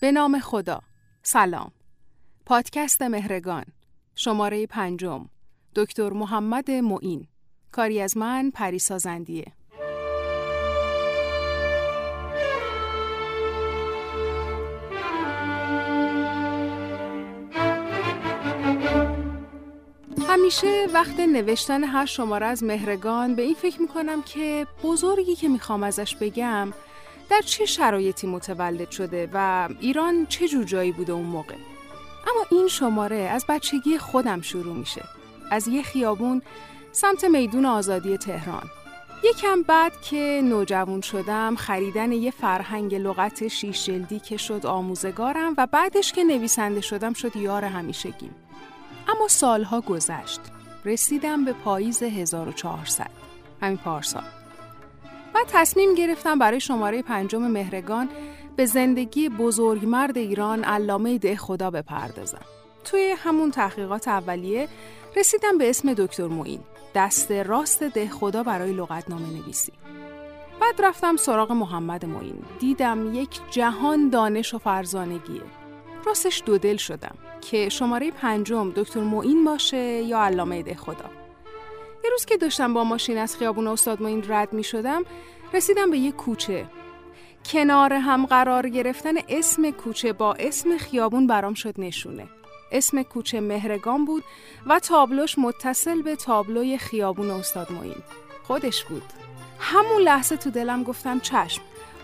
به نام خدا. سلام. پادکست مهرگان. شماره پنجم. دکتر محمد معین. کاری از من پریسا زندیه همیشه وقت نوشتن هر شماره از مهرگان به این فکر می‌کنم که بزرگی که می‌خوام ازش بگم در چه شرایطی متولد شده و ایران چه جور جایی بوده اون موقع؟ اما این شماره از بچگی خودم شروع میشه. از یه خیابون سمت میدون آزادی تهران. یکم بعد که نوجوان شدم خریدن یه فرهنگ لغت شیش جلدی که شد آموزگارم و بعدش که نویسنده شدم شد یار همیشگیم. اما سالها گذشت. رسیدم به پاییز 1400 همین پارسال. و تصمیم گرفتم برای شماره پنجم مهرگان به زندگی بزرگمرد ایران علامه ده خدا بپردازم. توی همون تحقیقات اولیه رسیدم به اسم دکتر موین دست راست ده خدا برای لغتنامه نویسی. بعد رفتم سراغ محمد معین دیدم یک جهان دانش و فرزانگیه راستش دو دل شدم که شماره پنجم دکتر معین باشه یا علامه ده خدا یه روز که داشتم با ماشین از خیابون استاد معین رد می شدم رسیدم به یه کوچه. کنار هم قرار گرفتن اسم کوچه با اسم خیابون برام شد نشونه. اسم کوچه مهرگان بود و تابلوش متصل به تابلوی خیابون استاد معین خودش بود. همون لحظه تو دلم گفتم چشم.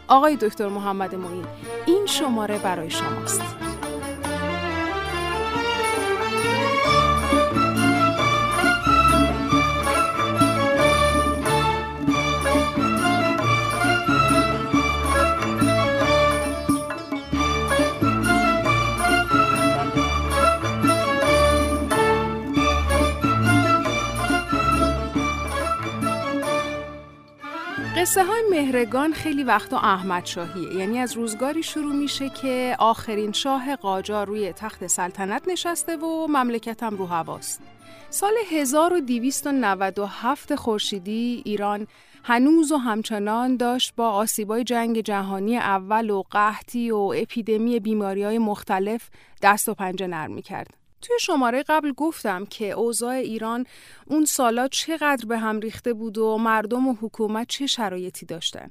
آقای دکتر محمد معین این شماره برای شماست. قصه های مهرگان خیلی وقتا احمد شاهیه یعنی از روزگاری شروع میشه که آخرین شاه قاجار روی تخت سلطنت نشسته و مملکتم رو هواست سال 1297 خورشیدی ایران هنوز و همچنان داشت با آسیبای جنگ جهانی اول و قحطی و اپیدمی بیماری های مختلف دست و پنجه نرم کرد. توی شماره قبل گفتم که اوضاع ایران اون سالا چقدر به هم ریخته بود و مردم و حکومت چه شرایطی داشتن.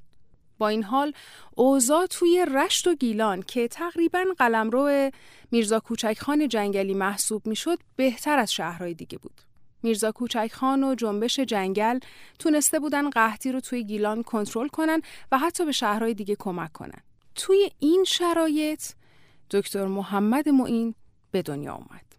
با این حال اوضاع توی رشت و گیلان که تقریبا قلمرو میرزا کوچکخان جنگلی محسوب می‌شد بهتر از شهرهای دیگه بود. میرزا کوچکخان و جنبش جنگل تونسته بودن قحطی رو توی گیلان کنترل کنن و حتی به شهرهای دیگه کمک کنن. توی این شرایط دکتر محمد معین به دنیا اومد.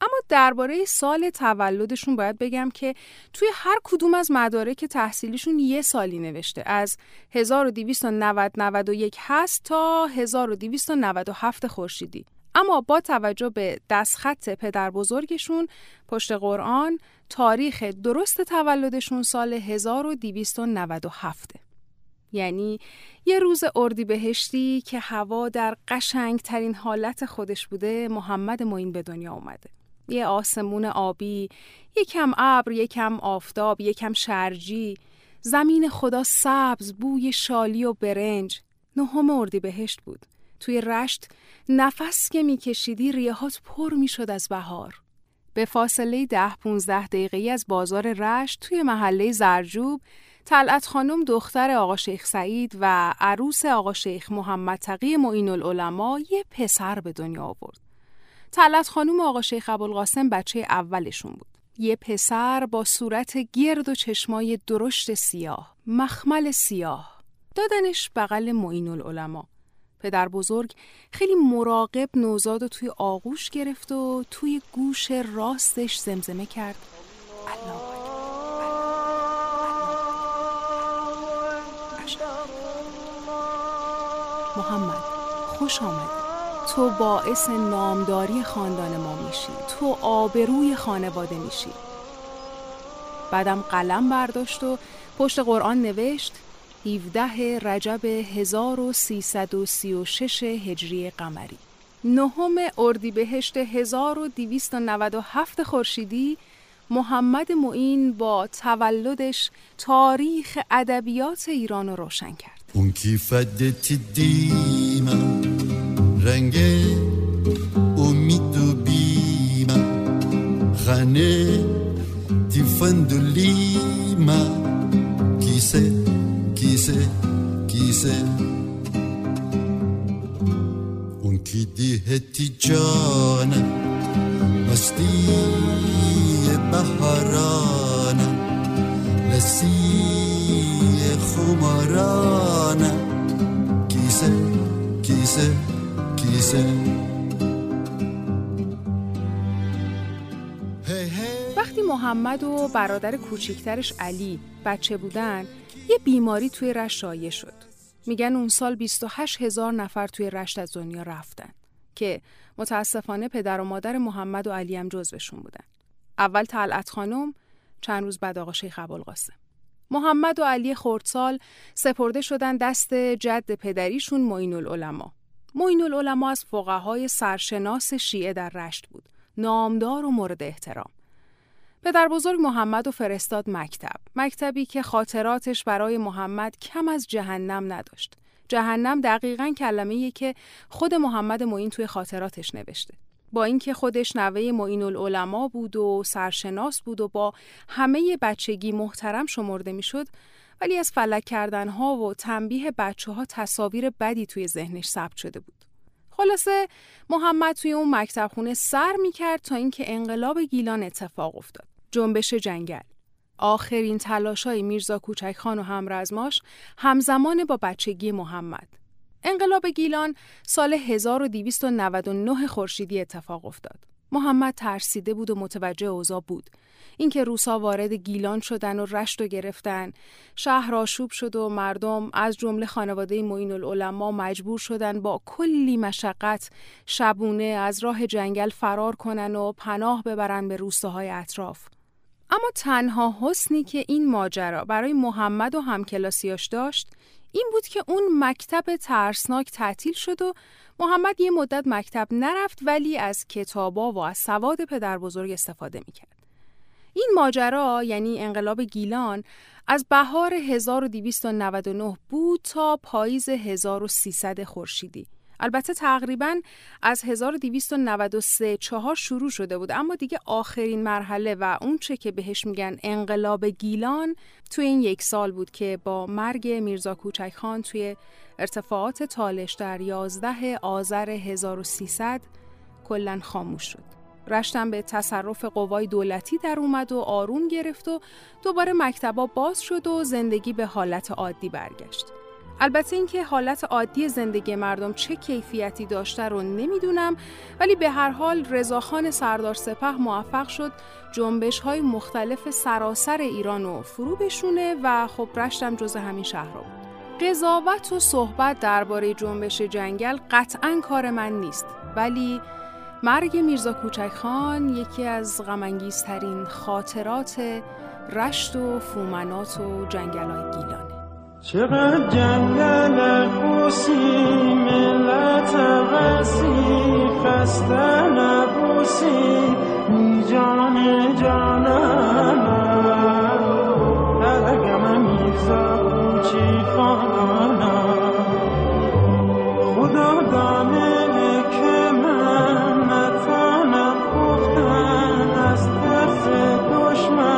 اما درباره سال تولدشون باید بگم که توی هر کدوم از مدارک تحصیلیشون یه سالی نوشته. از 1291 هست تا 1297 خورشیدی. اما با توجه به دستخط پدر بزرگشون پشت قرآن تاریخ درست تولدشون سال 1297 یعنی یه روز اردی بهشتی که هوا در قشنگ ترین حالت خودش بوده محمد معین به دنیا اومده. یه آسمون آبی، یکم ابر، یکم آفتاب، یکم شرجی، زمین خدا سبز، بوی شالی و برنج، نهم اردی بهشت بود. توی رشت نفس که میکشیدی ریهات پر می‌شد از بهار. به فاصله ده 15 دقیقه از بازار رشت توی محله زرجوب طلعت خانم دختر آقا شیخ سعید و عروس آقا شیخ محمد تقی معین العلماء یه پسر به دنیا آورد. طلت خانوم آقا شیخ ابوالقاسم بچه اولشون بود. یه پسر با صورت گرد و چشمای درشت سیاه، مخمل سیاه. دادنش بغل معین العلماء. پدر بزرگ خیلی مراقب نوزاد و توی آغوش گرفت و توی گوش راستش زمزمه کرد الله محمد خوش آمد تو باعث نامداری خاندان ما میشی. تو آبروی خانواده میشی. بعدم قلم برداشت و پشت قرآن نوشت 17 رجب 1336 هجری قمری. نهم اردیبهشت 1297 خورشیدی محمد معین با تولدش تاریخ ادبیات ایران رو روشن کرد. اون ringué au mitobima rané tifan de lima qui sait qui sait qui sait un qui dit hetijana masti baharana لسي خمرانا كيسه كيسه وقتی محمد و برادر کوچیکترش علی بچه بودن یه بیماری توی رشت شایع شد. میگن اون سال 28 هزار نفر توی رشت از دنیا رفتن که متاسفانه پدر و مادر محمد و علی هم جزوشون بودن. اول طلعت خانم چند روز بعد آقا شیخ ابوالقاسم. محمد و علی خردسال سپرده شدن دست جد پدریشون معین العلماء. معین العلماء از فقهای سرشناس شیعه در رشت بود. نامدار و مورد احترام. پدر بزرگ محمد و فرستاد مکتب. مکتبی که خاطراتش برای محمد کم از جهنم نداشت. جهنم دقیقا کلمه که خود محمد معین توی خاطراتش نوشته. با اینکه خودش نوه معین العلماء بود و سرشناس بود و با همه بچگی محترم شمرده می‌شد ولی از فلک کردن ها و تنبیه بچه ها تصاویر بدی توی ذهنش ثبت شده بود. خلاصه محمد توی اون مکتب خونه سر می کرد تا اینکه انقلاب گیلان اتفاق افتاد. جنبش جنگل. آخرین های میرزا کوچک خان و همرزماش همزمان با بچگی محمد. انقلاب گیلان سال 1299 خورشیدی اتفاق افتاد. محمد ترسیده بود و متوجه اوضاع بود. اینکه روسا وارد گیلان شدن و رشت و گرفتن، شهر آشوب شد و مردم از جمله خانواده معین العلماء مجبور شدن با کلی مشقت شبونه از راه جنگل فرار کنن و پناه ببرن به روستاهای اطراف. اما تنها حسنی که این ماجرا برای محمد و همکلاسیاش داشت این بود که اون مکتب ترسناک تعطیل شد و محمد یه مدت مکتب نرفت ولی از کتابا و از سواد پدر بزرگ استفاده می‌کرد. این ماجرا یعنی انقلاب گیلان از بهار 1299 بود تا پاییز 1300 خورشیدی. البته تقریبا از 1293 چهار شروع شده بود اما دیگه آخرین مرحله و اون چه که بهش میگن انقلاب گیلان توی این یک سال بود که با مرگ میرزا کوچک خان توی ارتفاعات تالش در 11 آذر 1300 کلا خاموش شد. رشتم به تصرف قوای دولتی در اومد و آروم گرفت و دوباره مکتبا باز شد و زندگی به حالت عادی برگشت. البته اینکه حالت عادی زندگی مردم چه کیفیتی داشته رو نمی‌دونم ولی به هر حال رضاخان سردار سپه موفق شد جنبش های مختلف سراسر ایران رو فرو بشونه و خب رشتم جز همین شهر بود. قضاوت و صحبت درباره جنبش جنگل قطعا کار من نیست ولی مرگ میرزا کوچک خان یکی از غمانگیزترین خاطرات رشت و فومنات و جنگل های گیلانه چقدر جنگل خوسی ملت وسی خسته نبوسی می جان جانم. درگم میرزا کوچی خانم خدا دانه که من نتانم گفتن از ترس دشمن.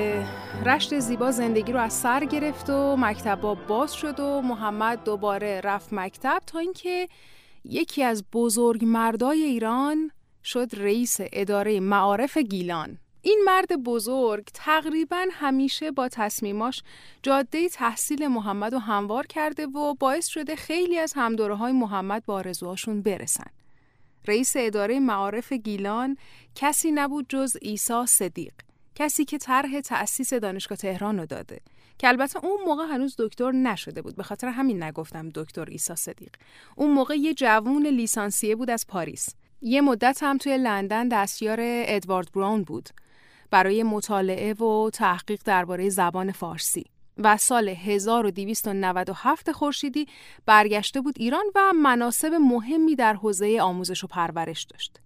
رشت زیبا زندگی رو از سر گرفت و مکتبا باز شد و محمد دوباره رفت مکتب تا اینکه یکی از بزرگ مردای ایران شد رئیس اداره معارف گیلان این مرد بزرگ تقریبا همیشه با تصمیماش جاده تحصیل محمد رو هموار کرده و باعث شده خیلی از همدوره های محمد با آرزوهاشون برسن. رئیس اداره معارف گیلان کسی نبود جز عیسی صدیق کسی که طرح تأسیس دانشگاه تهران رو داده. که البته اون موقع هنوز دکتر نشده بود. به خاطر همین نگفتم دکتر عیسی صدیق. اون موقع یه جوون لیسانسیه بود از پاریس. یه مدت هم توی لندن دستیار ادوارد براون بود. برای مطالعه و تحقیق درباره زبان فارسی. و سال 1297 خورشیدی برگشته بود ایران و مناسب مهمی در حوزه آموزش و پرورش داشت.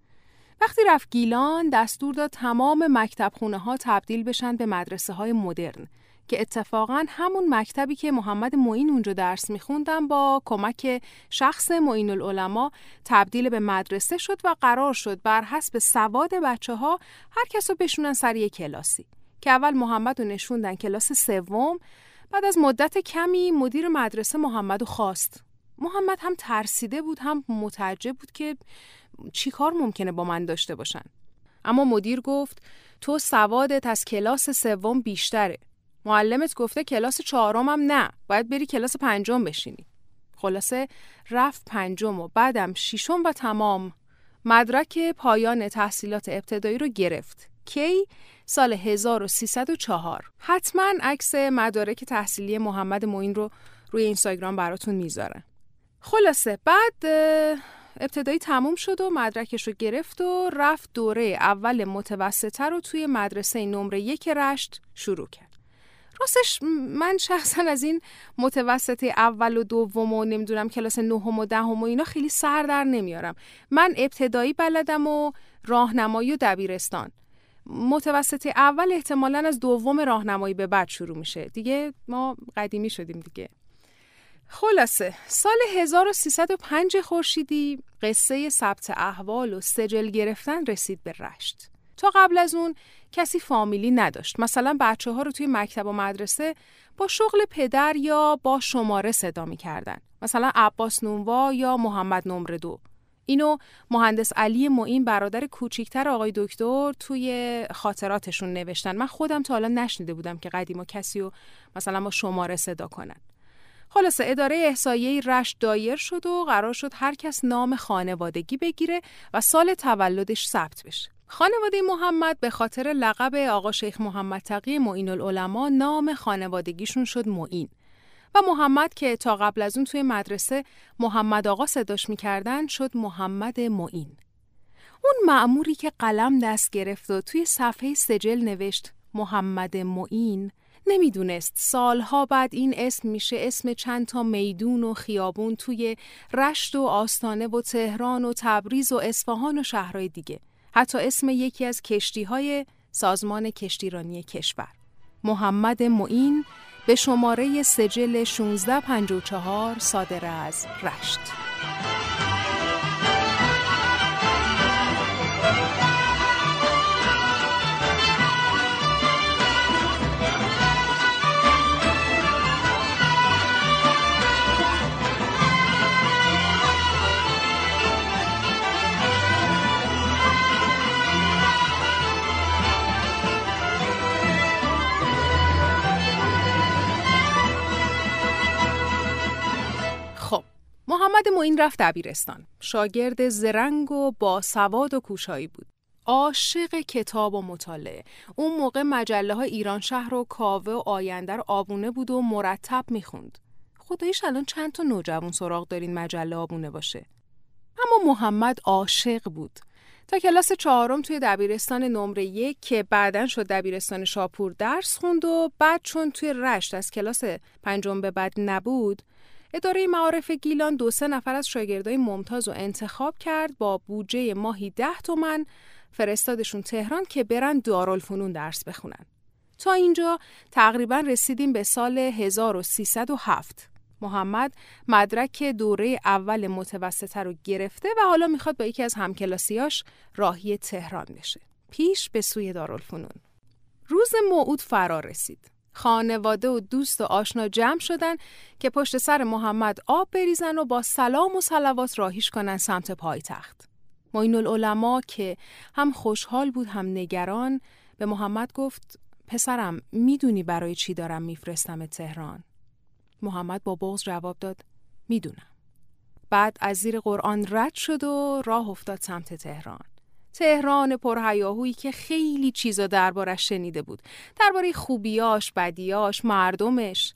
وقتی رفت گیلان دستور داد تمام مکتب خونه ها تبدیل بشن به مدرسه های مدرن که اتفاقا همون مکتبی که محمد معین اونجا درس میخوندن با کمک شخص معین العلماء تبدیل به مدرسه شد و قرار شد بر حسب سواد بچه ها هر کس بشونن سر یک کلاسی که اول محمد رو نشوندن کلاس سوم بعد از مدت کمی مدیر مدرسه محمد رو خواست. محمد هم ترسیده بود هم متعجب بود که چی کار ممکنه با من داشته باشن؟ اما مدیر گفت تو سوادت از کلاس سوم بیشتره. معلمت گفته کلاس چهارم هم نه. باید بری کلاس پنجم بشینی. خلاصه رفت پنجم و بعدم ششم و تمام مدرک پایان تحصیلات ابتدایی رو گرفت. کی؟ سال 1304 حتما عکس مدارک تحصیلی محمد معین رو روی اینستاگرام براتون می‌ذارم. خلاصه بعد ابتدایی تموم شد و مدرکش رو گرفت و رفت دوره اول متوسطه رو توی مدرسه نمره یک رشت شروع کرد. راستش من شخصا از این متوسط اول و دوم و نمی‌دونم کلاس نهم و دهم و اینا خیلی سر در نمیارم. من ابتدایی بلدم و راهنمایی و دبیرستان. متوسط اول احتمالا از دوم راهنمایی به بعد شروع میشه. دیگه ما قدیمی شدیم دیگه. خلاصه سال 1305 خورشیدی قصه ثبت احوال و سجل گرفتن رسید به رشت. تا قبل از اون کسی فامیلی نداشت. مثلا بچه ها رو توی مکتب و مدرسه با شغل پدر یا با شماره صدا می‌کردن. مثلا عباس نونوا یا محمد نمره دو اینو مهندس علی معین برادر کوچیکتر آقای دکتر توی خاطراتشون نوشتن. من خودم تا حالا نشنیده بودم که قدیما کسی رو مثلا با شماره صدا کنن. خلاصه اداره احسایه رشت دایر شد و قرار شد هر کس نام خانوادگی بگیره و سال تولدش ثبت بشه. خانواده محمد به خاطر لقب آقا شیخ محمد تقی معین العلماء نام خانوادگیشون شد معین. و محمد که تا قبل از اون توی مدرسه محمد آقا صداش می‌کردن شد محمد معین. اون معموری که قلم دست گرفت و توی صفحه سجل نوشت محمد معین نمی‌دونست. سالها بعد این اسم میشه اسم چند تا میدون و خیابون توی رشت و آستانه و تهران و تبریز و اصفهان و شهرهای دیگه. حتی اسم یکی از کشتی های سازمان کشتیرانی کشور. محمد معین به شماره سجل 1654 صادر از رشت. محمد معین رفت دبیرستان. شاگرد زرنگ و با سواد و کوشایی بود. عاشق کتاب و مطالعه. اون موقع مجله های ایران شهر و کاوه و آینده رو آبونه بود و مرتب می‌خوند. خدایش الان چند تا نوجوان سراغ دارین مجله آبونه باشه. اما محمد عاشق بود. تا کلاس چهارم توی دبیرستان نمره یک که بعدا شد دبیرستان شاپور درس خوند و بعد چون توی رشت از کلاس پنجم به بعد نبود اداره معارف گیلان دو سه نفر از شاگردای ممتاز رو انتخاب کرد با بودجه ماهی ده تومن فرستادشون تهران که برن دارالفنون درس بخونن. تا اینجا تقریبا رسیدیم به سال 1307. محمد مدرک دوره اول متوسطه رو گرفته و حالا می‌خواد با یکی از همکلاسیاش راهی تهران بشه. پیش به سوی دارالفنون. روز موعود فرا رسید. خانواده و دوست و آشنا جمع شدن که پشت سر محمد آب بریزن و با سلام و سلوات راهیش کنن سمت پایتخت. معین العلماء که هم خوشحال بود هم نگران به محمد گفت پسرم می‌دونی برای چی دارم میفرستم تهران؟ محمد با بغض جواب داد می‌دونم. بعد از زیر قرآن رد شد و راه افتاد سمت تهران. تهران پرهیاهویی که خیلی چیزا دربارش شنیده بود. درباره خوبیاش بدیاش مردمش.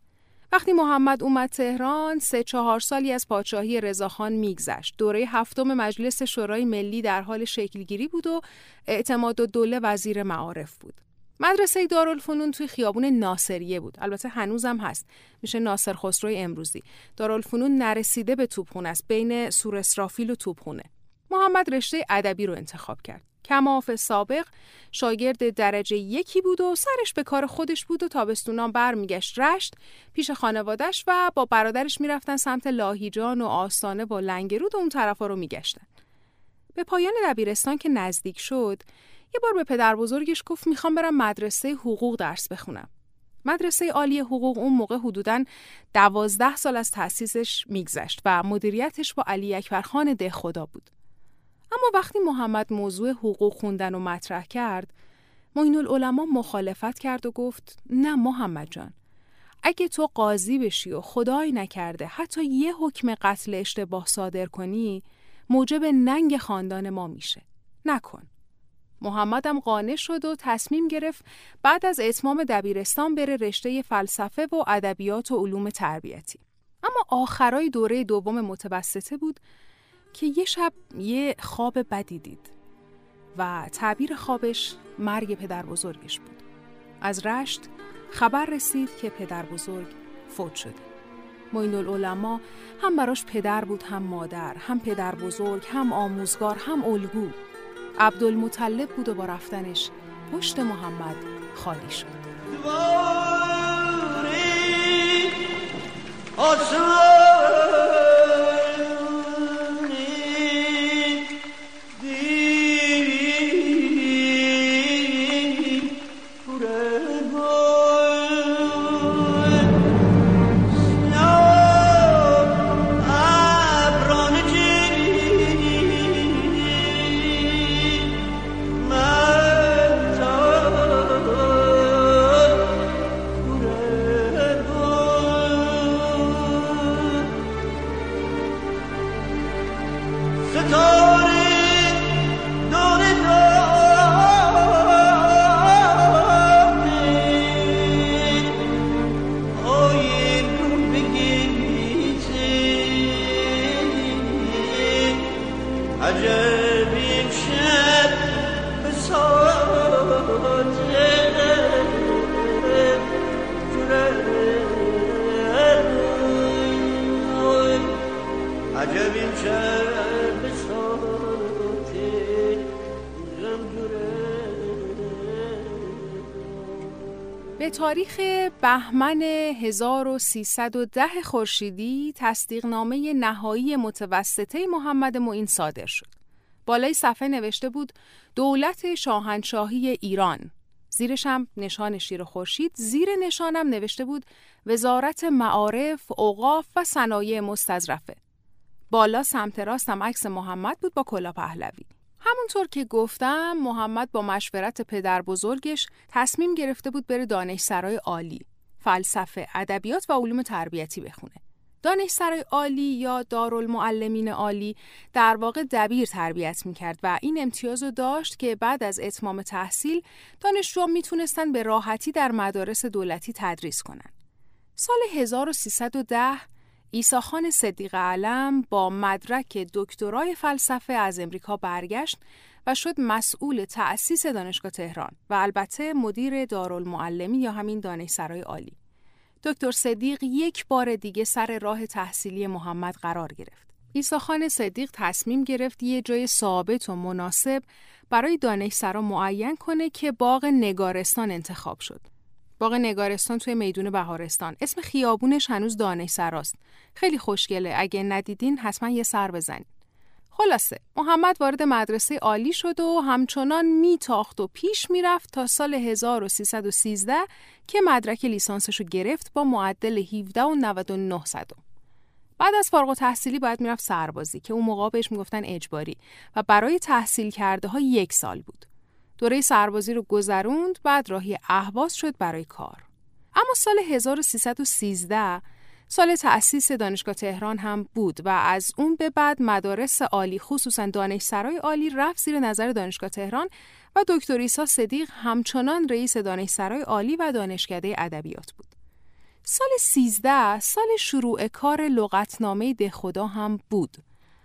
وقتی محمد اومد تهران سه چهار سالی از پادشاهی رضاخان میگذشت. دوره هفتم مجلس شورای ملی در حال شکلگیری بود و اعتماد و دوله وزیر معارف بود. مدرسه دارالفنون توی خیابون ناصریه بود. البته هنوزم هست. میشه ناصر خسروی امروزی. دارالفنون نرسیده به توپخونه است. بین سور اسرافیل و توپخونه. محمد رشته ادبی رو انتخاب کرد. کماف سابق شاگرد درجه یکی بود و سرش به کار خودش بود و تابستونان برمیگشت رشت پیش خانوادش و با برادرش می‌رفتن سمت لاهیجان و آستانه با لنگرود و اون طرفا رو میگشتن. به پایان دبیرستان که نزدیک شد یه بار به پدر بزرگش گفت می‌خوام برم مدرسه حقوق درس بخونم. مدرسه عالی حقوق اون موقع حدوداً دوازده سال از تأسیسش میگذشت و مدیریتش با علی اکبرخان ده خدا بود. اما وقتی محمد موضوع حقوق خوندن و مطرح کرد معین العلماء مخالفت کرد و گفت نه محمد جان اگه تو قاضی بشی و خدای نکرده حتی یه حکم قتل اشتباه صادر کنی موجب ننگ خاندان ما میشه. نکن. محمدم قانع شد و تصمیم گرفت بعد از اتمام دبیرستان بره رشته فلسفه و ادبیات و علوم تربیتی. اما آخرای دوره دوم متوسطه بود که یه شب یه خواب بدی دید و تعبیر خوابش مرگ پدر بزرگش بود. از رشت خبر رسید که پدر بزرگ فوت شده. معین العلماء هم براش پدر بود هم مادر، هم پدر بزرگ، هم آموزگار، هم الگو. عبدالمطلب بود و با رفتنش پشت محمد خالی شد. به تاریخ بهمن 1310 خورشیدی تصدیق نامه نهایی متوسطه محمد معین صادر شد. بالای صفحه نوشته بود دولت شاهنشاهی ایران. زیرش هم نشان شیر خورشید، زیر نشانم نوشته بود وزارت معارف، اوقاف و صنایع مستظرفه. بالا سمت راستم عکس محمد بود با کلا پهلوی. همونطور که گفتم محمد با مشورت پدر بزرگش تصمیم گرفته بود بره دانشسرای عالی فلسفه، ادبیات و علوم تربیتی بخونه. دانشسرای عالی یا دارالمعلمین عالی در واقع دبیر تربیت می‌کرد و این امتیاز داشت که بعد از اتمام تحصیل دانشجوها می‌تونستن به راحتی در مدارس دولتی تدریس کنند. سال 1310 ایساخان صدیق علم با مدرک دکترای فلسفه از امریکا برگشت و شد مسئول تأسیس دانشگاه تهران و البته مدیر دارالمعلمی یا همین دانشسرای عالی. دکتر صدیق یک بار دیگه سر راه تحصیلی محمد قرار گرفت. ایساخان صدیق تصمیم گرفت یه جای ثابت و مناسب برای دانشسرا معین کنه که باغ نگارستان انتخاب شد. باغ نگارستان توی میدون بهارستان اسم خیابونش هنوز دانش سراست خیلی خوشگله اگه ندیدین حتما یه سر بزنید خلاصه محمد وارد مدرسه عالی شد و همچنان میتاخت و پیش می‌رفت تا سال 1313 که مدرک لیسانسش رو گرفت با معدل 17 و 99 صدم. بعد از فارغ تحصیلی باید می‌رفت سربازی که اون موقع بهش می‌گفتن اجباری و برای تحصیل کرده ها یک سال بود. دوره سربازی رو گذروند بعد راهی اهواز شد برای کار. اما سال 1313 سال تأسیس دانشگاه تهران هم بود و از اون به بعد مدارس عالی خصوصا دانشسرای عالی رفت زیر نظر دانشگاه تهران و دکتر ایسا صدیق همچنان رئیس دانشسرای عالی و دانشکده ادبیات بود. سال 13 سال شروع کار لغتنامه دهخدا هم بود.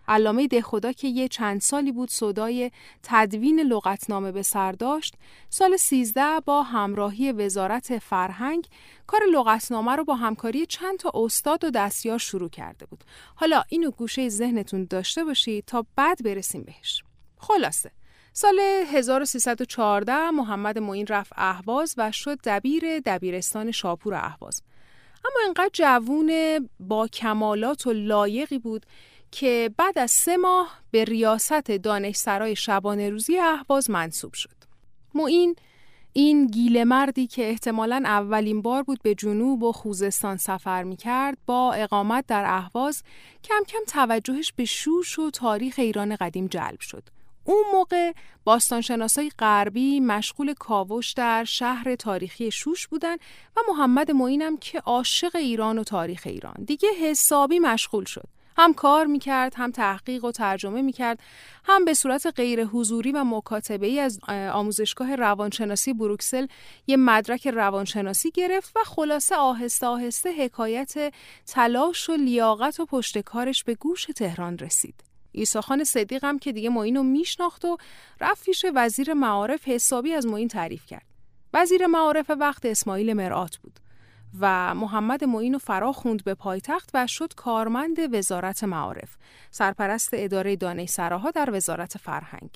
علامه دهخدا که یه چند سالی بود صدای تدوین لغتنامه به سر داشت سال 13 با همراهی وزارت فرهنگ کار لغتنامه رو با همکاری چند تا استاد و دستیار شروع کرده بود. حالا اینو گوشه ذهنتون داشته باشید تا بعد برسیم بهش. خلاصه سال 1314 محمد معین رفت اهواز و شد دبیر دبیرستان شاپور اهواز. اما انقدر جوون با کمالات و لایقی بود که بعد از سه ماه به ریاست دانشسرای شبانه روزی اهواز منصوب شد. معین این گیل مردی که احتمالا اولین بار بود به جنوب و خوزستان سفر می کرد با اقامت در اهواز کم کم توجهش به شوش و تاریخ ایران قدیم جلب شد. اون موقع باستانشناسای غربی مشغول کاوش در شهر تاریخی شوش بودن و محمد معینم که عاشق ایران و تاریخ ایران دیگه حسابی مشغول شد. هم کار می‌کرد هم تحقیق و ترجمه می‌کرد هم به صورت غیر حضوری و مکاتبه ای از آموزشگاه روانشناسی بروکسل یه مدرک روانشناسی گرفت و خلاصه آهسته آهسته حکایت تلاش و لیاقت و پشتکارش به گوش تهران رسید. ایساخان صدیق هم که دیگه معین رو میشناخت و رفت پیش وزیر معارف حسابی از معین تعریف کرد. وزیر معارف وقت اسماعیل مرآت بود. و محمد معین فرا خوند به پایتخت و شد کارمند وزارت معارف سرپرست اداره دانشسراها در وزارت فرهنگ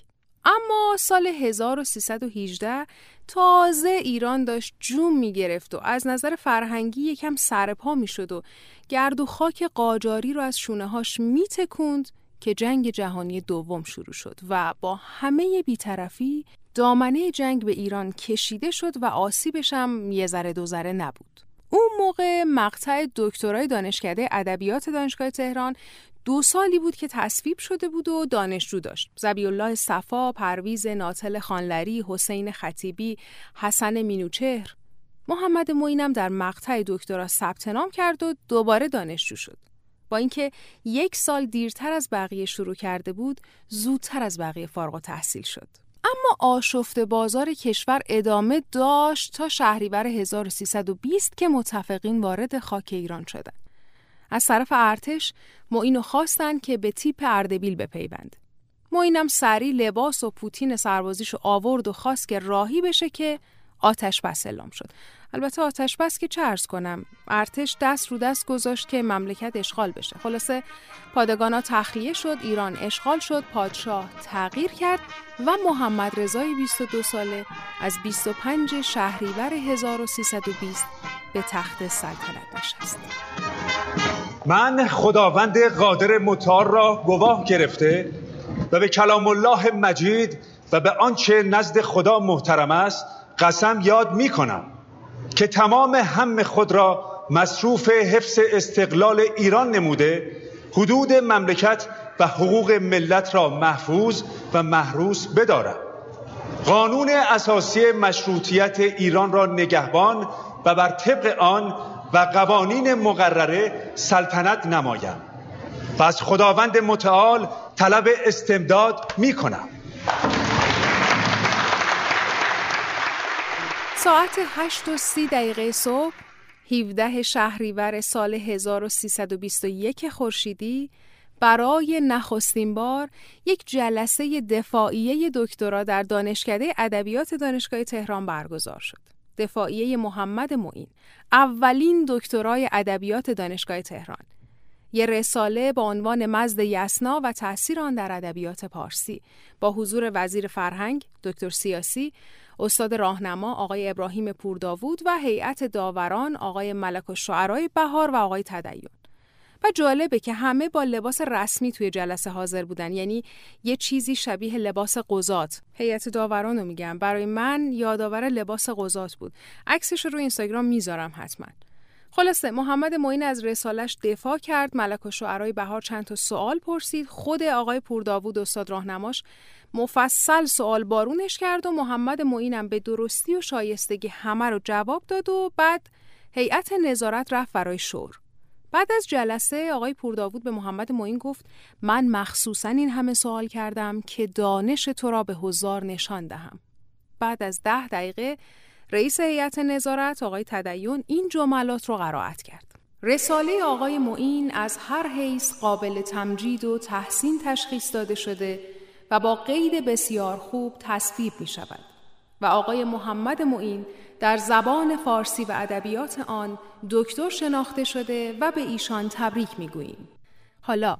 اما سال 1318 تازه ایران داشت جوم می گرفت و از نظر فرهنگی یکم سرپا می شد و گرد و خاک قاجاری رو از شونه هاش می تکوند که جنگ جهانی دوم شروع شد و با همه بیطرفی دامنه جنگ به ایران کشیده شد و آسیبش هم یه ذره دو ذره نبود. اون موقع مقطع دکترای دانشکده ادبیات دانشگاه تهران دو سالی بود که تصویب شده بود و دانشجو داشت. زبی الله صفا، پرویز ناتل خانلری، حسین خطیبی، حسن مینوچهر. محمد معینم در مقطع دکترا ثبت نام کرد و دوباره دانشجو شد. با اینکه یک سال دیرتر از بقیه شروع کرده بود، زودتر از بقیه فارغ تحصیل شد. اما آشفت بازار کشور ادامه داشت تا شهریور 1320 که متفقین وارد خاک ایران شدند. از طرف ارتش معینو خواستن که به تیپ اردبیل بپیوند. معینم سری لباس و پوتین سربازیشو آورد و خواست که راهی بشه که آتش بس اعلام شد. البته آتش بس که چرز کنم ارتش دست رو دست گذاشت که مملکت اشغال بشه خلاصه پادگانا تخلیه شد ایران اشغال شد پادشاه تغییر کرد و محمد رضای 22 ساله از 25 شهریور 1320 به تخت سلطنت نشست من خداوند قادر متعال را گواه گرفته و به کلام الله مجید و به آنچه نزد خدا محترم است قسم یاد می کنم که تمام هم خود را مصروف حفظ استقلال ایران نموده حدود مملکت و حقوق ملت را محفوظ و محروس بدارم. قانون اساسی مشروطیت ایران را نگهبان و بر طبق آن و قوانین مقرره سلطنت نمایم. و از خداوند متعال طلب استمداد می کنم ساعت 8 و 30 دقیقه صبح 17 شهریور سال 1321 خورشیدی برای نخستین بار یک جلسه دفاعیه دکترا در دانشکده ادبیات دانشگاه تهران برگزار شد. دفاعیه محمد معین اولین دکترای ادبیات دانشگاه تهران یه رساله با عنوان مزد یسنا و تاثیر آن در ادبیات پارسی با حضور وزیر فرهنگ دکتر سیاسی استاد راهنما آقای ابراهیم پورداوود و هیئت داوران آقای ملک و شعرای بهار و آقای تدیون و جالبه که همه با لباس رسمی توی جلسه حاضر بودن. یعنی یه چیزی شبیه لباس قضات. هیئت داوران رو میگم. برای من یادآور لباس قضات بود. عکسش رو اینستاگرام می‌ذارم حتما. خلاصه محمد معین از رسالش دفاع کرد ملک و بهار چند تا سوال پرسید خود آقای پورداوود استاد راهنماش مفصل سوال بارونش کرد و محمد معینم به درستی و شایستگی همه رو جواب داد و بعد هیئت نظارت رفت برای شور. بعد از جلسه آقای پورداوود به محمد معین گفت من مخصوصا این همه سوال کردم که دانش تو را به حضار نشان دهم. بعد از ده دقیقه رئیس هیئت نظارت آقای تدیون این جملات رو قرائت کرد. رساله آقای معین از هر حیث قابل تمجید و تحسین تشخیص داده شده و با قید بسیار خوب تصویب می شود و آقای محمد معین در زبان فارسی و ادبیات آن دکتر شناخته شده و به ایشان تبریک می گوییم. حالا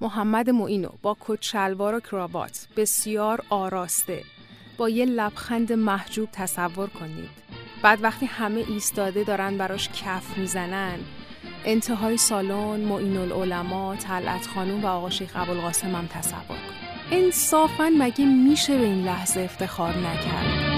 محمد معینو با کت شلوار و کراوات بسیار آراسته با یه لبخند محجوب تصور کنید. بعد وقتی همه ایستاده دارن براش کف می‌زنن انتهای سالن معین العلماء طلعت خانوم و آقا شیخ ابوالقاسم هم تصور کنید. انصافا مگه میشه به این لحظه افتخار نکرد؟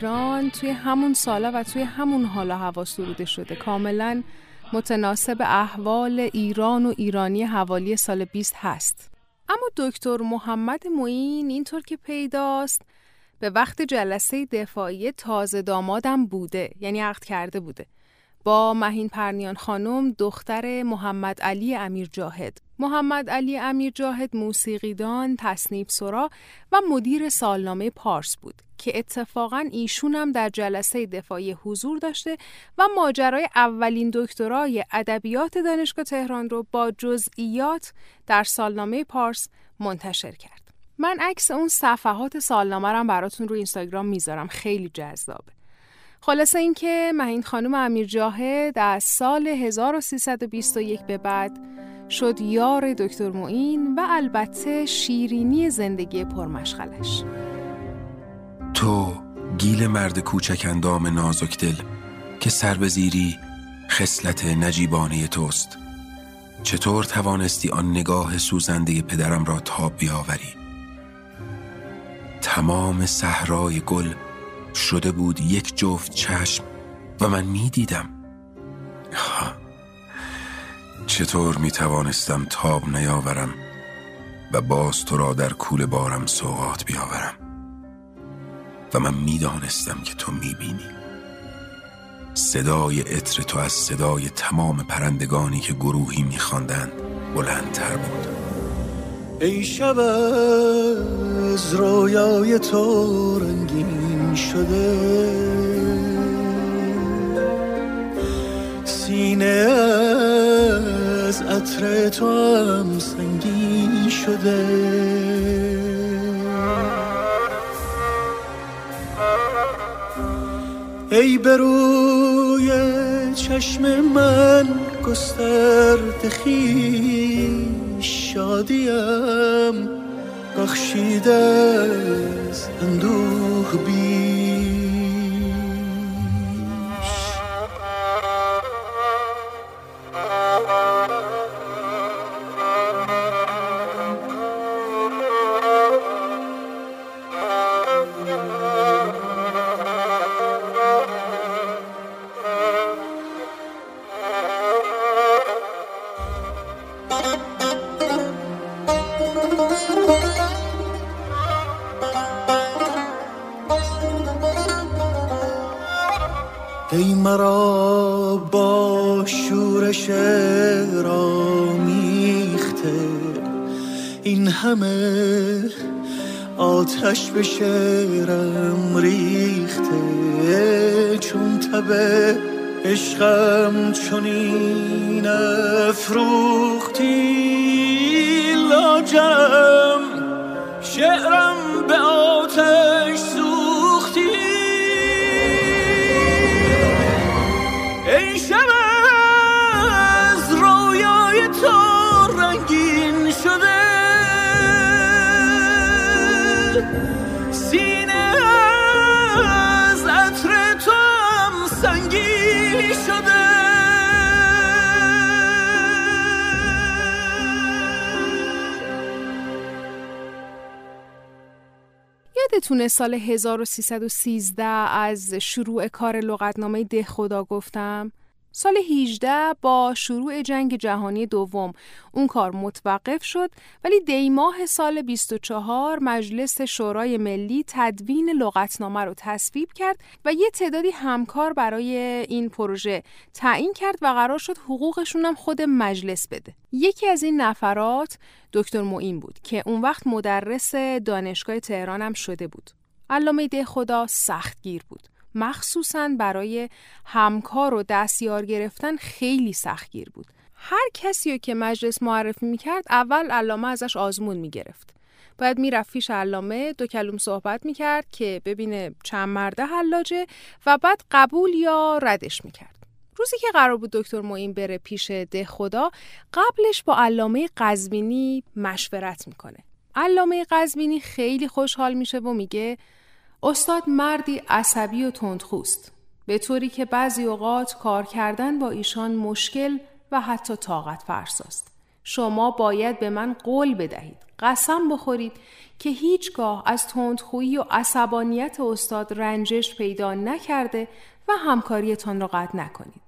ایران توی همون سالا و توی همون حالا هوا سروده شده. کاملا متناسب احوال ایران و ایرانی حوالی سال 20 هست. اما دکتر محمد معین اینطور که پیداست به وقت جلسه دفاعی تازه دامادم بوده یعنی عقد کرده بوده. با مهین پرنیان خانم دختر محمد علی امیر جاهد محمد علی امیر جاهد موسیقیدان، تصنیف سرا و مدیر سالنامه پارس بود که اتفاقا ایشون هم در جلسه دفاعی حضور داشته و ماجرای اولین دکترای ادبیات دانشگاه تهران رو با جزئیات در سالنامه پارس منتشر کرد. من عکس اون صفحات سالنامه رو براتون رو اینستاگرام می‌ذارم خیلی جذابه. خلاصه اینکه مهین خانم امیر جاهد از سال 1321 به بعد شد یار دکتر معین و البته شیرینی زندگی پرمشغلش. تو گیل مرد کوچک اندام نازک دل که سر به زیری خصلت نجیبانه توست. چطور توانستی آن نگاه سوزنده پدرم را تاب بیاوری؟ تمام صحرای گل شده بود یک جفت چشم و من می دیدم چطور می توانستم تاب نیاورم و باز تو را در کول بارم سوقات بیاورم؟ و من می دانستم که تو می بینی صدای عطر تو از صدای تمام پرندگانی که گروهی می بلندتر بود. ای شب از رویای تو رنگین شده. سینه از عطر تو هم سنگین شده. ای به روی چشم من گسترد خویش شادیم بخشیده اندوه بیش یادتونه سال 1313 از شروع کار لغتنامه ده خدا گفتم؟ سال 18 با شروع جنگ جهانی دوم اون کار متوقف شد ولی دیماه سال 24 مجلس شورای ملی تدوین لغتنامه رو تصویب کرد و یه تعدادی همکار برای این پروژه تعیین کرد و قرار شد حقوقشون هم خود مجلس بده. یکی از این نفرات دکتر معین بود که اون وقت مدرس دانشگاه تهران هم شده بود. علامه ده خدا سختگیر بود. مخصوصا برای همکار و دستیار گرفتن خیلی سختگیر بود. هر کسی رو که مجلس معرفی می‌کرد اول علامه ازش آزمون می‌گرفت. باید می‌رفت پیش علامه دو کلوم صحبت می‌کرد که ببینه چند مرده حلاجه و بعد قبول یا ردش می‌کرد. روزی که قرار بود دکتر معین بره پیش ده خدا قبلش با علامه قزوینی مشورت می‌کنه. علامه قزوینی خیلی خوشحال میشه و میگه استاد مردی عصبی و تندخوست به طوری که بعضی اوقات کار کردن با ایشان مشکل و حتی طاقت فرساست. شما باید به من قول بدهید قسم بخورید که هیچگاه از تندخویی و عصبانیت استاد رنجش پیدا نکرده و همکاریتان را قطع نکنید.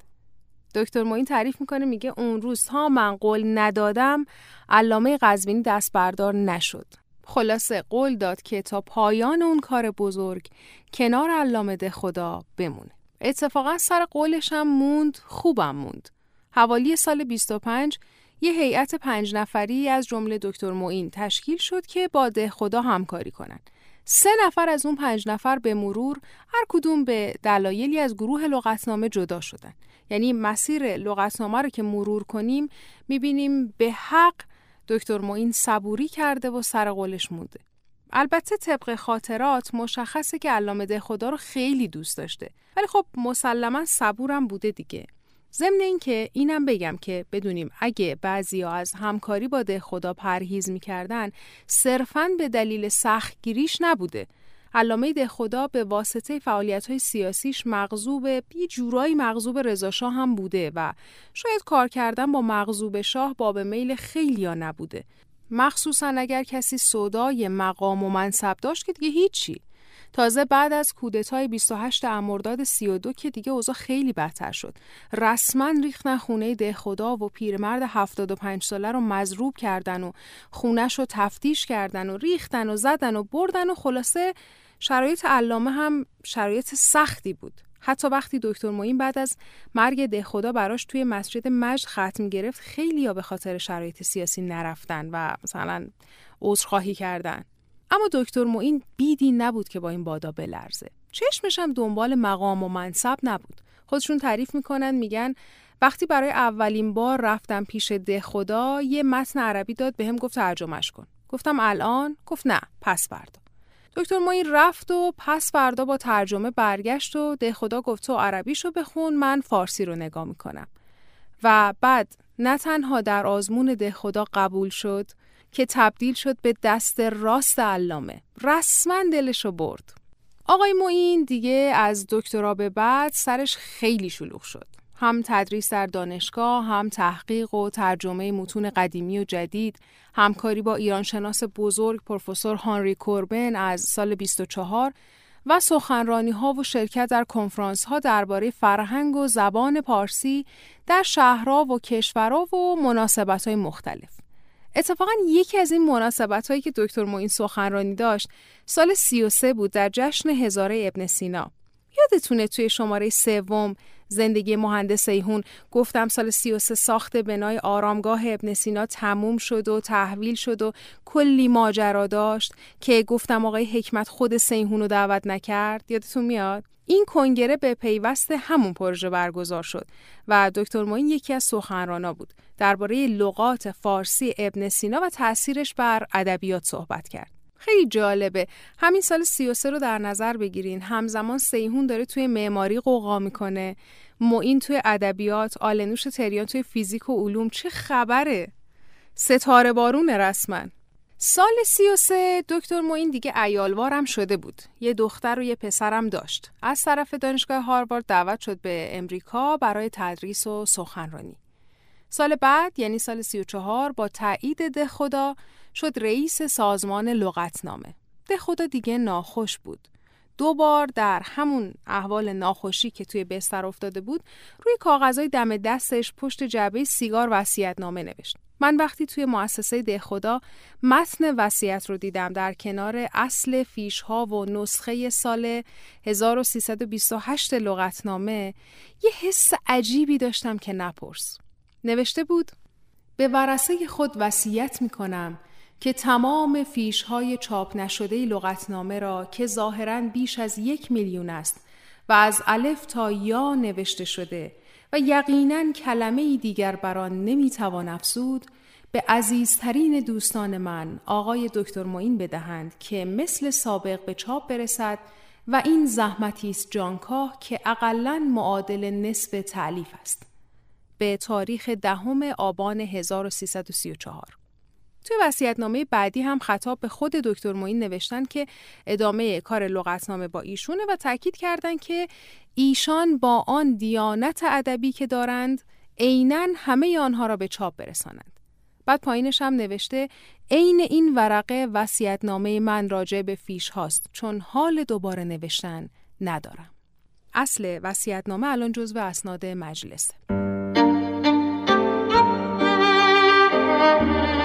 دکتر موین تعریف می‌کنه میگه اون روز تا من قول ندادم علامه قزوینی دست بردار نشد. خلاصه قول داد که تا پایان اون کار بزرگ کنار علامه خدا بمونه. اتفاقا سر قولش هم موند خوبم موند. حوالی سال 25 یه هیئت پنج نفری از جمله دکتر معین تشکیل شد که با ده خدا همکاری کنند. سه نفر از اون پنج نفر به مرور هر کدوم به دلایلی از گروه لغتنامه جدا شدن. یعنی مسیر لغتنامه رو که مرور کنیم می‌بینیم به حق دکتر معین صبوری کرده و سر قولش مونده. البته طبق خاطرات مشخصه که علامه خدا رو خیلی دوست داشته ولی خب مسلما صبورم بوده دیگه. ضمن اینکه اینم بگم که بدونیم اگه بعضی از همکاری با ده خدا پرهیز می‌کردن صرفاً به دلیل سختگیریش نبوده علامه ده خدا به واسطه فعالیت های سیاسیش مغزوب بی جورایی مغزوب رضاشاه هم بوده و شاید کار کردن با مغزوب شاه باب میل خیلی ها نبوده. مخصوصا اگر کسی صدای مقام و منصب داشت که دیگه هیچی. تازه بعد از کودتای 28 امرداد 32 که دیگه اوضاع خیلی بدتر شد. رسما ریختن خونه ده خدا و پیرمرد 75 ساله رو مضروب کردن و خونش رو تفتیش کردن و ریختن و زدن و بردن و خلاصه شرایط علامه هم شرایط سختی بود. حتی وقتی دکتر معین بعد از مرگ ده خدا براش توی مسجد مجد ختم گرفت خیلی یا به خاطر شرایط سیاسی نرفتن و مثلا عذرخواهی کردن. اما دکتر معین بیدی نبود که با این بادا بلرزه. چشمش هم دنبال مقام و منصب نبود. خودشون تعریف می‌کنن میگن وقتی برای اولین بار رفتم پیش ده خدا یه متن عربی داد بهم گفت ترجمهش کن. گفتم الان؟ گفت نه پس فردا. دکتر معین رفت و پس فردا با ترجمه برگشت و ده خدا گفت تو عربیشو بخون من فارسی رو نگاه می‌کنم. و بعد نه تنها در آزمون ده خدا قبول شد که تبدیل شد به دست راست علامه. رسما دلشو برد. آقای معین دیگه از دکترا به بعد سرش خیلی شلوغ شد. هم تدریس در دانشگاه هم تحقیق و ترجمه متون قدیمی و جدید. همکاری با ایرانشناس بزرگ پروفسور هانری کوربن از سال 24 و سخنرانی ها و شرکت در کنفرانس ها درباره فرهنگ و زبان پارسی در شهرها و کشورها و مناسبت های مختلف. اتفاقا یکی از این مناسبت هایی که دکتر معین سخنرانی داشت سال 33 بود در جشن هزاره ابن سینا. یادتونه توی شماره سوم زندگی مهندس ایهون گفتم سال 33 ساخت بنای آرامگاه ابن سینا تموم شد و تحویل شد و کلی ماجرا داشت که گفتم آقای حکمت خود سیهون رو دعوت نکرد. یادتون میاد؟ این کنگره به پیوست همون پروژه برگزار شد و دکتر موین یکی از سخنرانا بود. درباره لغات فارسی ابن سینا و تاثیرش بر ادبیات صحبت کرد. خیلی جالبه. همین سال 33 رو در نظر بگیرین. همزمان سیهون داره توی معماری قوقا می‌کنه. معین توی ادبیات آلنوش تریان توی فیزیک و علوم. چه خبره؟ ستاره بارونه رسما. سال 33 دکتر معین دیگه ایالوارم شده بود. یه دختر و یه پسرم داشت. از طرف دانشگاه هاروارد دعوت شد به امریکا برای تدریس و سخنرانی. سال بعد یعنی سال 34 با تایید ده خدا شد رئیس سازمان لغتنامه. ده خدا دیگه ناخوش بود. دو بار در همون احوال ناخوشی که توی بستر افتاده بود روی کاغذهای دم دستش پشت جعبه سیگار وصیت نامه نوشت. من وقتی توی مؤسسه ده خدا متن وصیت رو دیدم در کنار اصل فیش ها و نسخه سال 1328 لغتنامه یه حس عجیبی داشتم که نپرس. نوشته بود به ورسه خود وصیت می کنم که تمام فیش های چاپ نشده لغتنامه را که ظاهرا بیش از یک میلیون است و از الف تا یا نوشته شده و یقینا کلمه دیگر بر آن نمی‌توان افزود به عزیزترین دوستان من آقای دکتر معین بدهند که مثل سابق به چاپ برسد و این زحمتی است جانکاه که اقلا معادل نصف تعلیف است. به تاریخ دهم آبان 1334 توی وصیت‌نامه بعدی هم خطاب به خود دکتر معین نوشتن که ادامه کار لغتنامه با ایشونه و تاکید کردند که ایشان با آن دیانت ادبی که دارند عینا همه آنها را به چاپ برسانند. بعد پایینش هم نوشته عین این ورقه وصیت‌نامه من راجع به فیش هاست چون حال دوباره نوشتن ندارم. اصل وصیت‌نامه الان جزو اسناد مجلسه. Música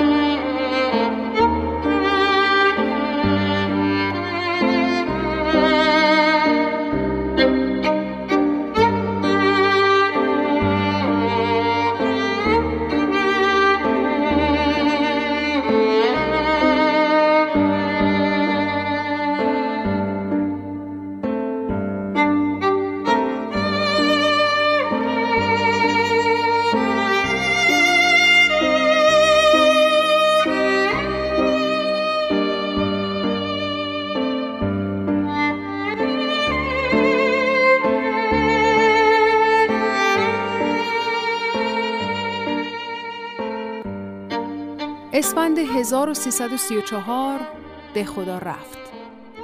اسفند 1334 ده خدا رفت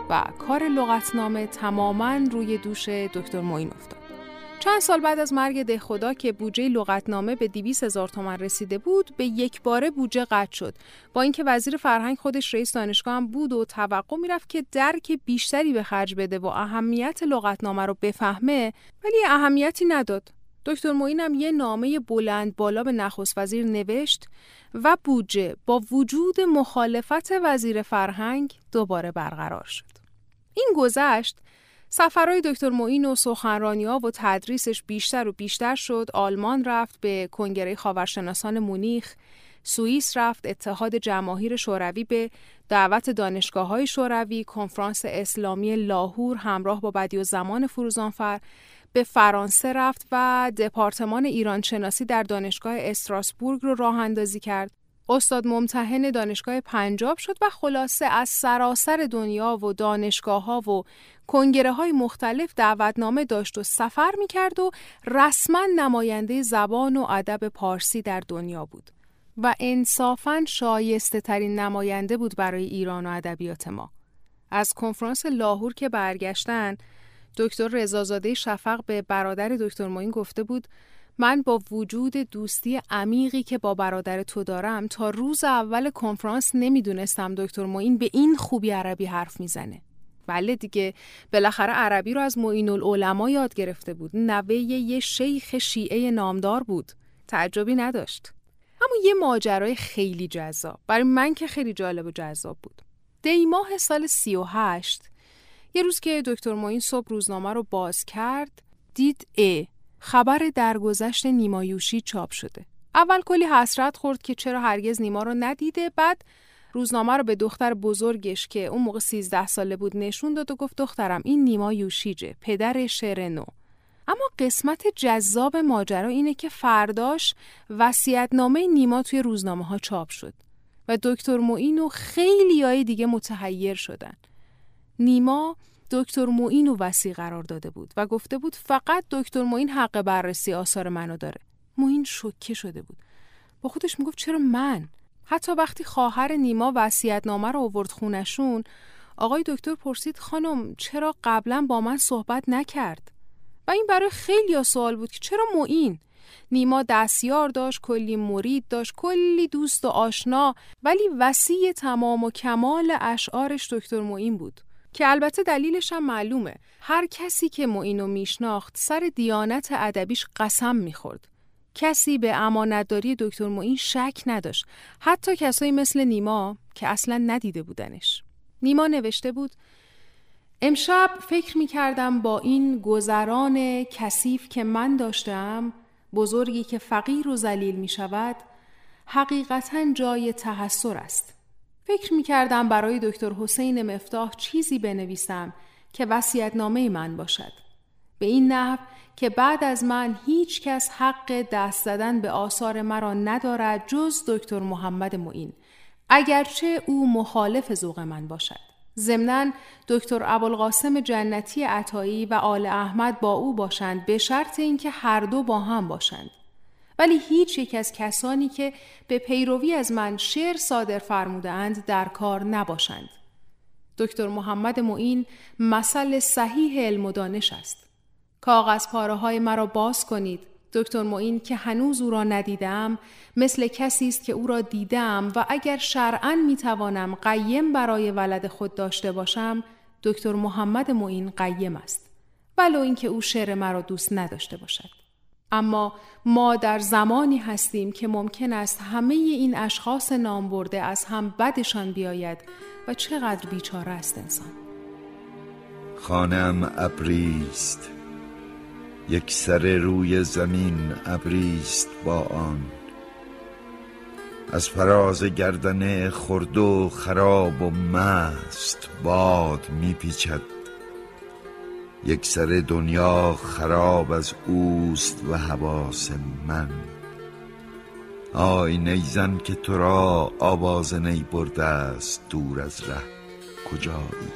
و کار لغتنامه تماما روی دوش دکتر معین افتاد. چند سال بعد از مرگ ده خدا که بودجه لغتنامه به 200 هزار تومن رسیده بود به یک باره بودجه قطع شد با اینکه وزیر فرهنگ خودش رئیس دانشگاه هم بود و توقع می‌رفت که درک بیشتری به خرج بده و اهمیت لغتنامه رو بفهمه ولی اهمیتی نداد دکتر معینم یه نامه بلند بالا به نخست وزیر نوشت و بودجه با وجود مخالفت وزیر فرهنگ دوباره برقرار شد. این گذشت سفرهای دکتر معین و سخنرانی ها و تدریسش بیشتر و بیشتر شد آلمان رفت به کنگره خاورشناسان مونیخ سوئیس رفت اتحاد جماهیر شوروی به دعوت دانشگاه های شوروی کنفرانس اسلامی لاهور همراه با بدی و زمان فروزانفر به فرانسه رفت و دپارتمان ایران شناسی در دانشگاه استراسبورگ رو راه اندازی کرد. استاد ممتحن دانشگاه پنجاب شد و خلاصه از سراسر دنیا و دانشگاه ها و کنگره های مختلف دعوتنامه داشت و سفر می کرد و رسما نماینده زبان و ادب پارسی در دنیا بود و انصافا شایسته ترین نماینده بود برای ایران و ادبیات ما. از کنفرانس لاهور که برگشتن دکتر رضازاده شفق به برادر دکتر معین گفته بود من با وجود دوستی عمیقی که با برادر تو دارم تا روز اول کنفرانس نمی‌دونستم دکتر معین به این خوبی عربی حرف می‌زنه. بله دیگه بالاخره عربی رو از معین العلماء یاد گرفته بود. نوه یه شیخ شیعه نامدار بود. تعجبی نداشت. اما یه ماجرای خیلی جذاب. برای من که خیلی جالب و جذاب بود. دی ماه سال 38 یه روز که دکتر معین صبح روزنامه رو باز کرد دید ا خبر درگذشت نیما یوشی چاپ شده. اول کلی حسرت خورد که چرا هرگز نیما رو ندیده بعد روزنامه رو به دختر بزرگش که اون موقع 13 ساله بود نشون داد و گفت دخترم این نیما یوشیجه پدر شعر نو اما قسمت جذاب ماجرا اینه که فرداش وصیت‌نامه نیما توی روزنامه ها چاپ شد و دکتر معین و خیلی های دیگه متحیر شدن. نیما دکتر معین و وسیع قرار داده بود و گفته بود فقط دکتر معین حق بررسی آثار منو داره. معین شوکه شده بود. با خودش می‌گفت چرا من؟ حتی وقتی خواهر نیما وصیت‌نامه رو آورد خونشون آقای دکتر پرسید خانم چرا قبلا با من صحبت نکرد؟ و این برای خیلی سوال بود که چرا معین؟ نیما دستیار داشت کلی مرید داشت کلی دوست و آشنا ولی وسیع تمام و کمال اشعارش دکتر معین بود. که البته دلیلش هم معلومه. هر کسی که معینو میشناخت سر دیانت ادبیش قسم می‌خورد. کسی به امانتداری دکتر معین شک نداشت. حتی کسایی مثل نیما که اصلا ندیده بودنش. نیما نوشته بود امشب فکر می کردم با این گذران کثیف که من داشتم بزرگی که فقیر و ذلیل می شود حقیقتا جای تحسر است. فکر می کردم برای دکتر حسین مفتاح چیزی بنویسم که وصیت‌نامه من باشد. به این نحو که بعد از من هیچ کس حق دست زدن به آثار مرا ندارد جز دکتر محمد معین. اگرچه او مخالف ذوق من باشد. ضمناً دکتر ابوالقاسم جنتی عطایی و آل احمد با او باشند به شرط اینکه هر دو با هم باشند. ولی هیچ یک از کسانی که به پیروی از من شعر صادر فرمودند در کار نباشند. دکتر محمد معین مثل صحیح علم و دانش است. کاغذ پاره های مرا باز کنید. دکتر معین که هنوز او را ندیدم مثل کسی است که او را دیدم و اگر شرعا می توانم قیم برای ولد خود داشته باشم دکتر محمد معین قیم است. ولو اینکه او شعر مرا دوست نداشته باشد. اما ما در زمانی هستیم که ممکن است همه این اشخاص نام برده از هم بدشان بیاید و چقدر بیچاره است انسان. خانم ابریست یک سر روی زمین ابریست با آن. از فراز گردن خرد و خراب و مست باد میپیچد. یک سر دنیا خراب از اوست و حواس من. آی نیزن که تو را آواز نی برده است دور از ره. کجایی؟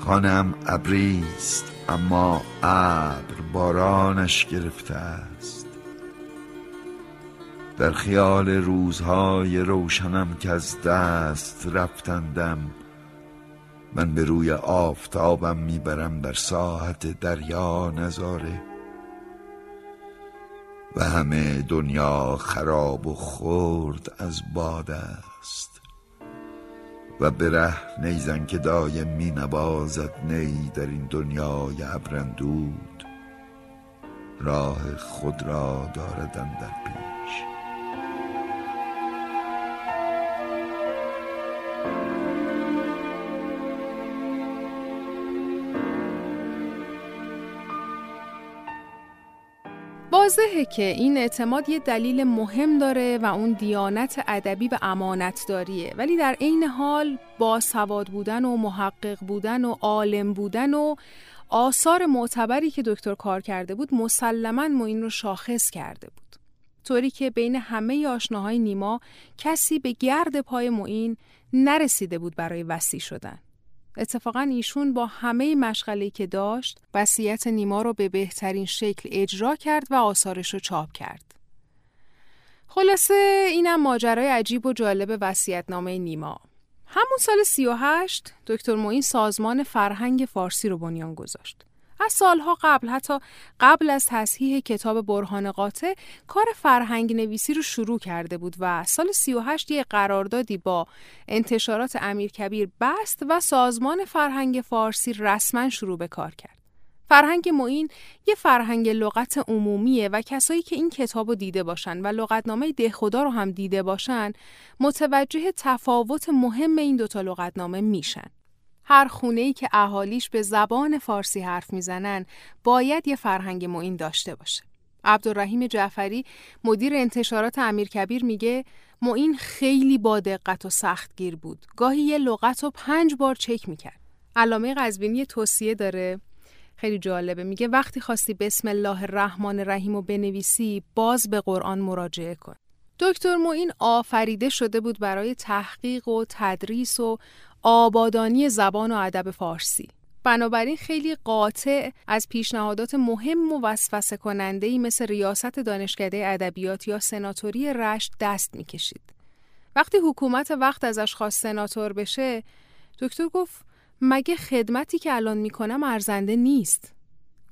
خانم ابریست اما ابر بارانش گرفته است. در خیال روزهای روشنم که از دست رفتندم من به روی آفتابم می‌برم در ساحت دریا نظاره و همه دنیا خراب و خرد از باد است و به ره نیزن که دایم می نبازد نی در این دنیای ابرندود. راه خود را داردن در پیش. واضحه که این اعتماد یه دلیل مهم داره و اون دیانت ادبی و امانتداریه. ولی در عین حال با سواد بودن و محقق بودن و عالم بودن و آثار معتبری که دکتر کار کرده بود مسلما معین رو شاخص کرده بود. طوری که بین همه آشناهای نیما کسی به گرد پای معین نرسیده بود برای وسیع شدن. اتفاقا ایشون با همه مشغله که داشت وصیت نیما رو به بهترین شکل اجرا کرد و آثارش رو چاپ کرد. خلاصه اینم ماجرای عجیب و جالب وصیت‌نامه نیما. همون سال 38 دکتر معین سازمان فرهنگ فارسی رو بنیان گذاشت. از سالها قبل حتی قبل از تصحیح کتاب برهان قاطع کار فرهنگ نویسی رو شروع کرده بود و سال 38 یه قراردادی با انتشارات امیر کبیر بست و سازمان فرهنگ فارسی رسما شروع به کار کرد. فرهنگ معین یه فرهنگ لغت عمومیه و کسایی که این کتاب رو دیده باشن و لغتنامه دهخدا رو هم دیده باشن متوجه تفاوت مهم این دوتا لغتنامه میشن. هر خونه ای که اهالیش به زبان فارسی حرف می‌زنن باید یه فرهنگ معین داشته باشه. عبدالرحیم جعفری مدیر انتشارات امیرکبیر میگه معین خیلی با دقت و سختگیر بود. گاهی یه لغت رو پنج بار چک می‌کرد. علامه قزوینی توصیه داره خیلی جالبه میگه وقتی خواستی بسم الله الرحمن الرحیم و بنویسی باز به قرآن مراجعه کن. دکتر معین آفریده شده بود برای تحقیق و تدریس و آبادانی زبان و ادب فارسی. بنابراین خیلی قاطع از پیشنهادات مهم و وسوسه کننده مثل ریاست دانشکده ادبیات یا سناتوری رشت دست می‌کشید. وقتی حکومت وقت ازش خواست سناتور بشه، دکتر گفت مگه خدمتی که الان می‌کنم ارزنده نیست؟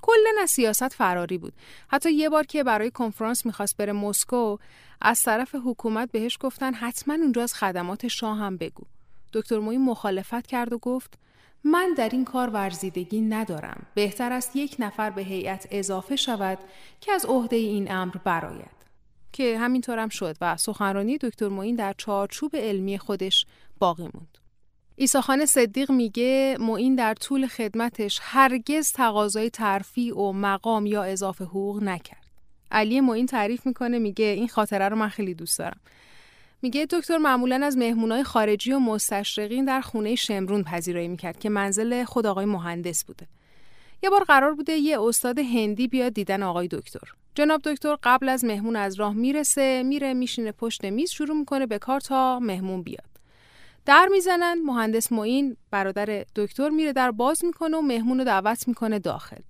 کلا از سیاست فراری بود. حتی یه بار که برای کنفرانس می‌خواست بره مسکو، از طرف حکومت بهش گفتن حتما اونجا از خدمات شاه هم بگو. دکتر موی مخالفت کرد و گفت من در این کار ورزیدگی ندارم. بهتر است یک نفر به هیئت اضافه شود که از عهده این امر براید. که همینطورم شد و سخنرانی دکتر موین در چارچوب علمی خودش باقی موند. ایساخان صدیق میگه معین در طول خدمتش هرگز تقاضای ترفیع و مقام یا اضافه حقوق نکرد. علی معین تعریف می‌کنه میگه این خاطره رو من خیلی دوست دارم. میگه دکتر معمولا از مهمونای خارجی و مستشرقین در خونه شمرون پذیرایی می‌کرد که منزل خود آقای مهندس بوده. یه بار قرار بوده یه استاد هندی بیاد دیدن آقای دکتر. جناب دکتر قبل از مهمون از راه می‌رسه میره میشینه پشت میز شروع می‌کنه به کار تا مهمون بیاد. در می‌زنن مهندس معین برادر دکتر میره در باز می‌کنه و مهمون رو دعوت می‌کنه داخل.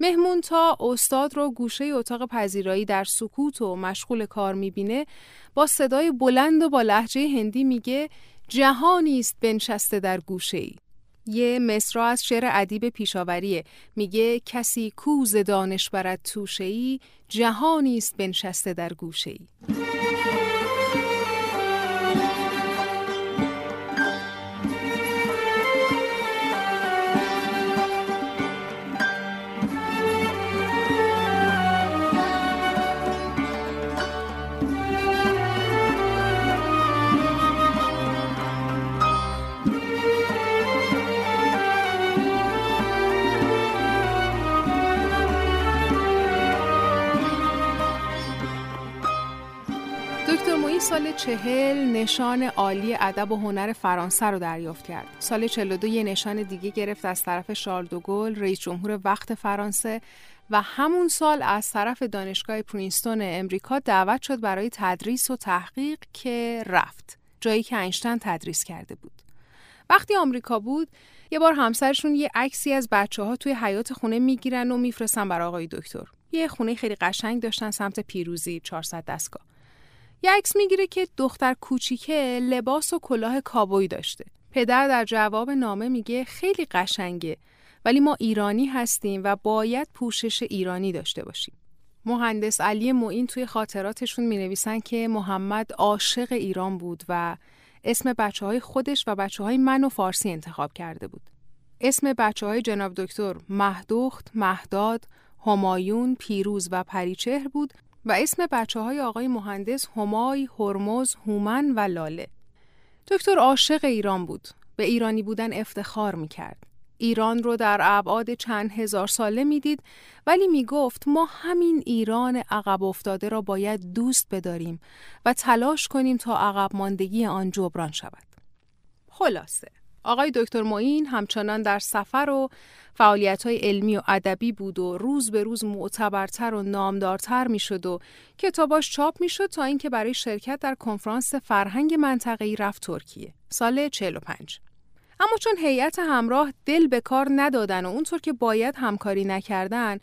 مهمون تا استاد رو گوشه اتاق پذیرایی در سکوت و مشغول کار می‌بینه با صدای بلند و با لحجه هندی میگه جهانی است بنشسته در گوشه ای. یه مصرا از شعر ادیب پیشاوریه میگه کسی کوز دانش برد توشه ای جهانی است بنشسته در گوشه ای. سال چهل نشان عالی ادب و هنر فرانسه رو دریافت کرد. سال 42 یه نشان دیگه گرفت از طرف شارل دوگل رئیس جمهور وقت فرانسه و همون سال از طرف دانشگاه پرینستون امریکا دعوت شد برای تدریس و تحقیق که رفت. جایی که اینشتین تدریس کرده بود. وقتی آمریکا بود یه بار همسرشون یه عکسی از بچه ها توی حیات خونه می‌گیرن و میفرستن برای آقای دکتر. یه خونه خیلی قشنگ داشتن سمت پیروزی 400 دستگاه. یه عکس می‌گیره که دختر کوچیکه لباس و کلاه کابوی داشته. پدر در جواب نامه میگه خیلی قشنگه ولی ما ایرانی هستیم و باید پوشش ایرانی داشته باشیم. مهندس علی معین توی خاطراتشون می نویسن که محمد عاشق ایران بود و اسم بچه های خودش و بچه های من و فارسی انتخاب کرده بود. اسم بچه های جناب دکتر مهدوخت، مهداد، همایون، پیروز و پریچهر بود و اسم بچه های آقای مهندس همای، هرمز، هومن و لاله. دکتر عاشق ایران بود. به ایرانی بودن افتخار می کرد. ایران رو در ابعاد چند هزار ساله می‌دید ولی می گفت ما همین ایران عقب افتاده را باید دوست بداریم و تلاش کنیم تا عقب ماندگی آن جبران شود. خلاصه آقای دکتر معین همچنان در سفر و فعالیت های علمی و ادبی بود و روز به روز معتبرتر و نامدارتر می شد و کتاباش چاپ می شد تا اینکه برای شرکت در کنفرانس فرهنگ منطقه‌ای رفت ترکیه. سال 45 اما چون هیئت همراه دل به کار ندادن و اونطور که باید همکاری نکردن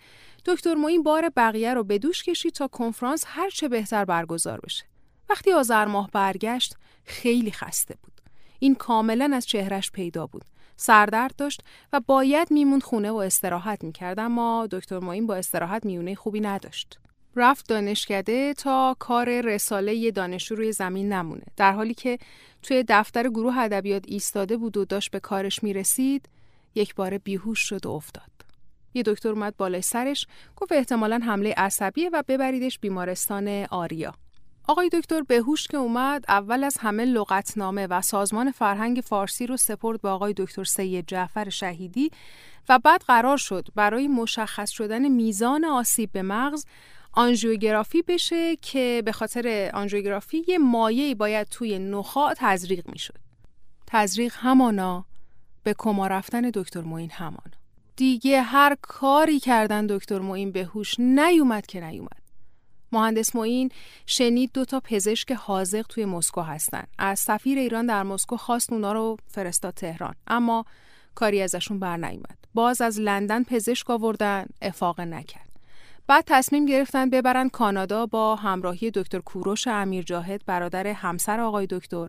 دکتر معین بار بقیه رو به دوش کشید تا کنفرانس هر چه بهتر برگزار بشه. وقتی آذر ماه برگشت خیلی خسته بود. این کاملا از چهرش پیدا بود. سردرد داشت و باید میموند خونه و استراحت می‌کرد اما دکتر معین با استراحت میونه خوبی نداشت. رفت دانشکده تا کار رساله دانشجو روی زمین نمونه. در حالی که توی دفتر گروه ادبیات ایستاده بود و داشت به کارش می‌رسید یک بار بیهوش شد و افتاد. یه دکتر اومد بالای سرش گفت احتمالا حمله عصبیه و ببریدش بیمارستان آریا. آقای دکتر بهوش که اومد اول از همه لغتنامه و سازمان فرهنگ فارسی رو سپرد به آقای دکتر سید جعفر شهیدی و بعد قرار شد برای مشخص شدن میزان آسیب به مغز آنژیوگرافی بشه که به خاطر آنژیوگرافی یه مایعی باید توی نخاع تزریق می‌شد. تزریق همانا به کما رفتن دکتر معین همانا. دیگه هر کاری کردن دکتر معین به هوش نیومد که نیومد. مهندس معین شنید دو تا پزشک حاضق توی مسکو هستن. از سفیر ایران در مسکو خواست اونا رو فرستاد تهران اما کاری ازشون بر نیومد. باز از لندن پزشک آوردن افاق نکرد. بعد تصمیم گرفتن ببرن کانادا با همراهی دکتر کوروش امیر جاهد برادر همسر آقای دکتر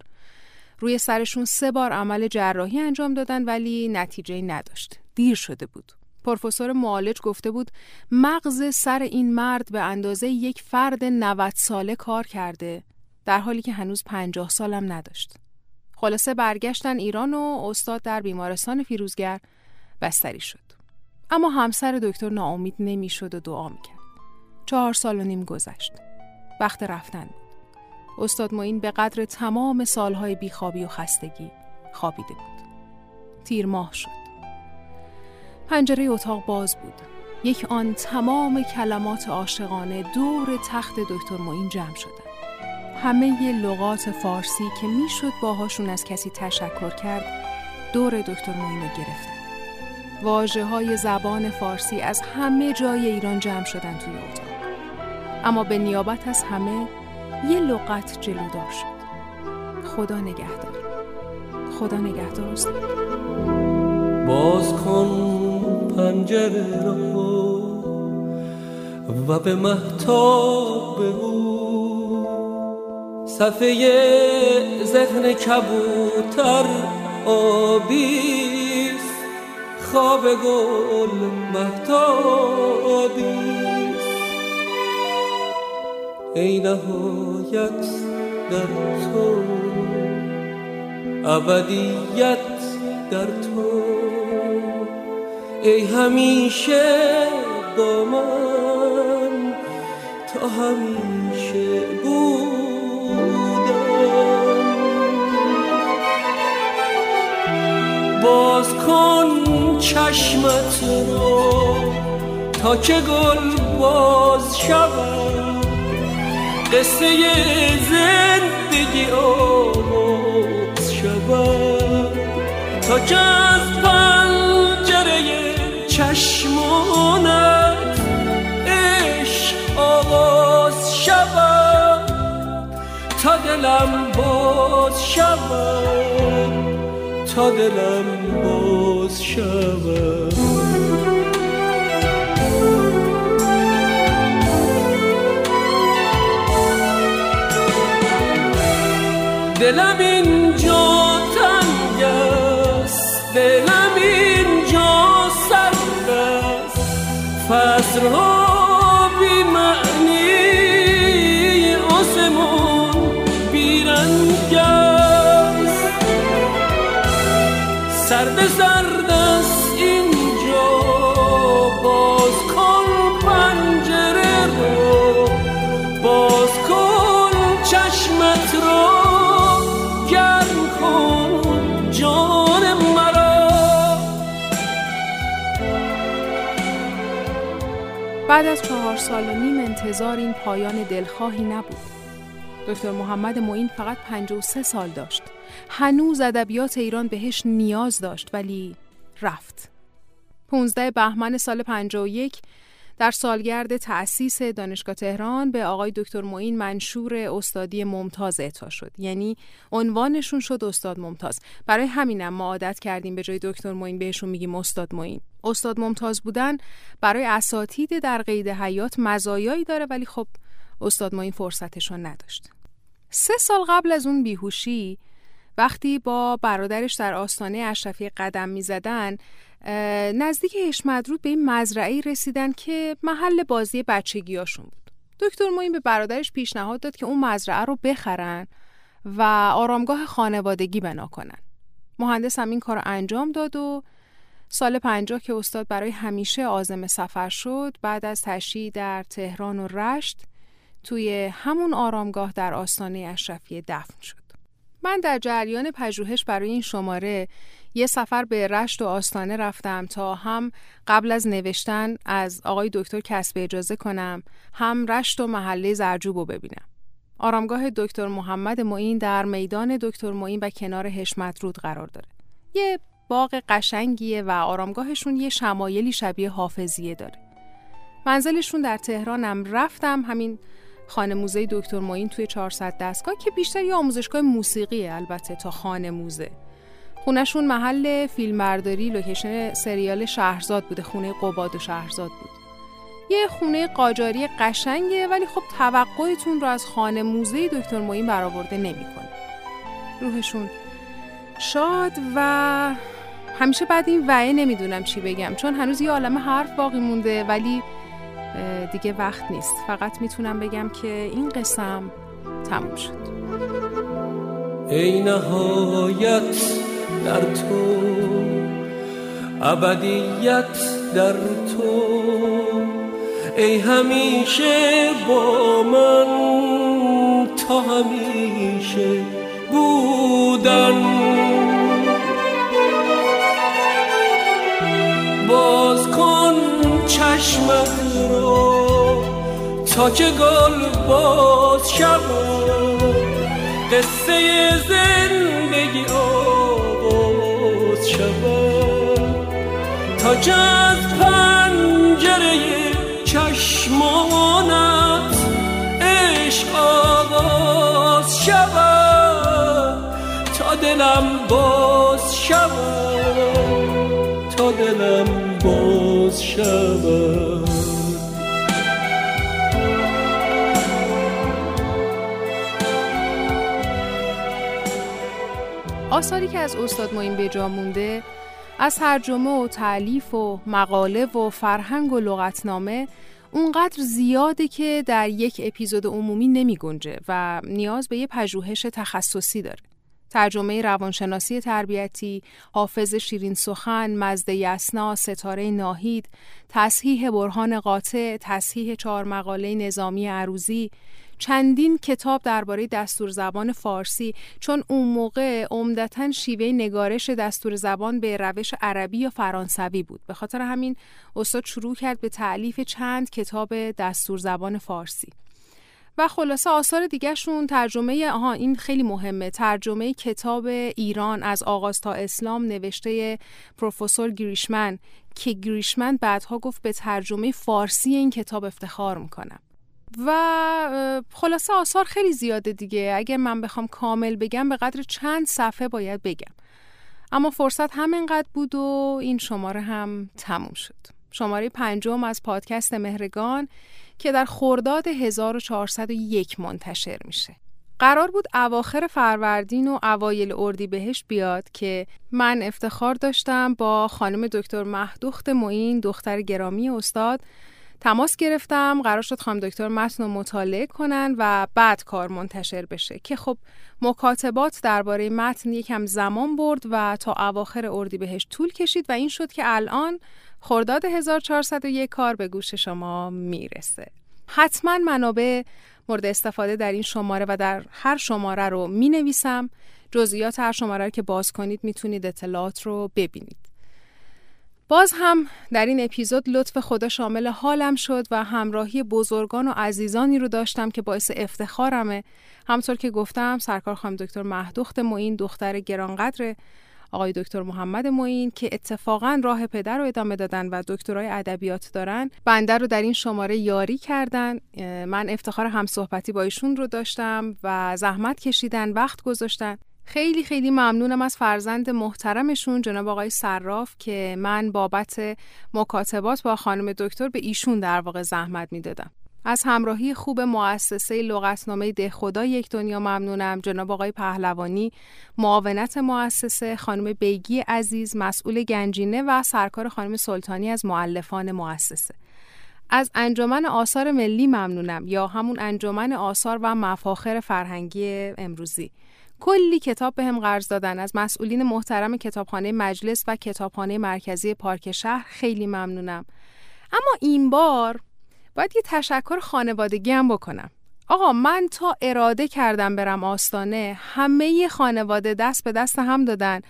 روی سرشون سه بار عمل جراحی انجام دادن ولی نتیجه نداشت. دیر شده بود. پروفسور معالج گفته بود مغز سر این مرد به اندازه یک فرد 90 ساله کار کرده در حالی که هنوز 50 سالم نداشت. خلاصه برگشتن ایران و استاد در بیمارستان فیروزگر بستری شد. اما همسر دکتر ناامید نمی‌شد و دعا می‌کرد. چهار سال و نیم گذشت. وقت رفتن بود. استاد معین به قدر تمام سالهای بیخوابی و خستگی خوابیده بود. تیر ماه شد. پنجره اتاق باز بود. یک آن تمام کلمات عاشقانه دور تخت دکتر معین جمع شدن. همه ی لغات فارسی که می‌شد باهاشون از کسی تشکر کرد دور دکتر معین رو گرفتن. واجه های زبان فارسی از همه جای ایران جمع شدن توی اتاق. اما به نیابت از همه یه لغت جلودار شد. خدا نگهدار. خدا نگهدار. باز کن پنجره را و به محتاب بگو صفحه ذهن کبوتر آبیست خواب گل محتابیست ای نهایت در تو ابدیت در تو ای همیشه با من تا همیشه بودم. باز کن چشمت رو تا که گل باز شود. قصه زندگی آغاز شود. تا که باز شود تا دلم باز شود دلم اینجا تنگ است دلم اینجا سرد است. فصلها بعد از چهار سال و نیم انتظار این پایان دلخواهی نبود. دکتر محمد معین فقط 53 سال داشت. هنوز ادبیات ایران بهش نیاز داشت ولی رفت. 15 بهمن سال 51 در سالگرد تأسیس دانشگاه تهران به آقای دکتر معین منشور استادی ممتاز اعطا شد یعنی عنوانشون شد استاد ممتاز برای همینم ما عادت کردیم به جای دکتر معین بهشون میگیم استاد معین استاد ممتاز بودن برای اساتید در قید حیات مزایایی داره ولی خب استاد معین فرصتشون نداشت سه سال قبل از اون بیهوشی وقتی با برادرش در آستانه اشرفی قدم می‌زدن نزدیک هشمدرود به این مزرعه رسیدن که محل بازی بچگیاشون بود. دکتر معین به برادرش پیشنهاد داد که اون مزرعه رو بخرن و آرامگاه خانوادگی بنا کنن. مهندس هم این کار رو انجام داد و سال پنجاه که استاد برای همیشه آزم سفر شد بعد از تشریح در تهران و رشت توی همون آرامگاه در آستانه اشرفیه دفن شد. من در جریان پژوهش برای این شماره یه سفر به رشت و آستانه رفتم تا هم قبل از نوشتن از آقای دکتر کسب اجازه کنم هم رشت و محله زرجوب رو ببینم. آرامگاه دکتر محمد معین در میدان دکتر معین و کنار حشمت رود قرار داره. یه باغ قشنگیه و آرامگاهشون یه شمایلی شبیه حافظیه داره. منزلشون در تهرانم رفتم همین خانه موزه دکتر معین توی 400 دستگاه که بیشتر یه آموزشگاه موسیقیه البته تا خانه موزه. خونشون محل فیلمبرداری لوکیشن سریال شهرزاد بوده خونه قباد و شهرزاد بود. یه خونه قاجاری قشنگه ولی خب توقعتون رو از خانه موزه دکتر معین برآورده نمی‌کنه. روحشون شاد و همیشه بعد این وعه نمی‌دونم چی بگم چون هنوز یه عالم حرف باقی مونده ولی دیگه وقت نیست. فقط می‌تونم بگم که این قسم تموم شد. ای نهایت در تو ابدیت در تو ای همیشه با من تا همیشه بودن. چشمت رو تا که گل باز شود. قصه زندگی آغاز شود. تا که از پنجره چشمانت عشق آغاز شود. تا دلم باز شود. تا دلم شود آثاری که از استاد معین به جا مونده از ترجمه و تعلیف و مقاله و فرهنگ و لغتنامه اونقدر زیاده که در یک اپیزود عمومی نمی گنجه و نیاز به یه پژوهش تخصصی داره. ترجمه روانشناسی تربیتی، حافظ شیرین سخن، مزد یسنا، ستاره ناهید، تصحیح برهان قاطع، تصحیح چهار مقاله نظامی عروزی، چندین کتاب درباره دستور زبان فارسی چون اون موقع عمدتا شیوه نگارش دستور زبان به روش عربی یا فرانسوی بود. به خاطر همین استاد شروع کرد به تعلیف چند کتاب دستور زبان فارسی. و خلاصه آثار دیگهشون ترجمه آها این خیلی مهمه. ترجمه کتاب ایران از آغاز تا اسلام نوشته پروفسور گریشمن که گریشمن بعدها گفت به ترجمه فارسی این کتاب افتخار می‌کنم. و خلاصه آثار خیلی زیاده دیگه. اگر من بخوام کامل بگم به قدر چند صفحه باید بگم. اما فرصت همینقدر بود و این شماره هم تموم شد. شماره پنجم از پادکست مهرگان. که در خرداد 1401 منتشر میشه. قرار بود اواخر فروردین و اوایل اردی بهش بیاد که من افتخار داشتم با خانم دکتر مهدوخت معین دختر گرامی استاد تماس گرفتم قرار شد خانم دکتر متن رو مطالعه کنن و بعد کار منتشر بشه که خب مکاتبات درباره متن یکم زمان برد و تا اواخر اردی بهش طول کشید و این شد که الان خرداد 1401 کار به گوش شما می‌رسه. حتما منابع مورد استفاده در این شماره و در هر شماره رو می نویسم جزئیات هر شماره رو که باز کنید می‌تونید اطلاعات رو ببینید. باز هم در این اپیزود لطف خدا شامل حالم شد و همراهی بزرگان و عزیزانی رو داشتم که باعث افتخارمه. همطور که گفتم سرکار خانم دکتر مهدوخت معین دختر گرانقدر آقای دکتر محمد معین که اتفاقا راه پدر رو ادامه دادن و دکترای ادبیات دارن بنده رو در این شماره یاری کردن من افتخار همصحبتی با ایشون رو داشتم و زحمت کشیدن وقت گذاشتن خیلی خیلی ممنونم از فرزند محترمشون جناب آقای صراف که من بابت مکاتبات با خانم دکتر به ایشون در واقع زحمت می‌دادم. از همراهی خوب مؤسسه لغتنامه ده خدا یک دنیا ممنونم. جناب آقای پهلوانی معاونت مؤسسه خانم بیگی عزیز مسئول گنجینه و سرکار خانم سلطانی از معلفان مؤسسه. از انجمن آثار ملی ممنونم یا همون انجمن آثار و مفاخر فرهنگی امروزی. کلی کتاب به هم قرض دادن. از مسئولین محترم کتابخانه مجلس و کتابخانه مرکزی پارک شهر خیلی ممنونم. اما این بار باید یه تشکر خانوادگی هم بکنم. آقا من تا اراده کردم برم آستانه همه خانواده دست به دست هم دادن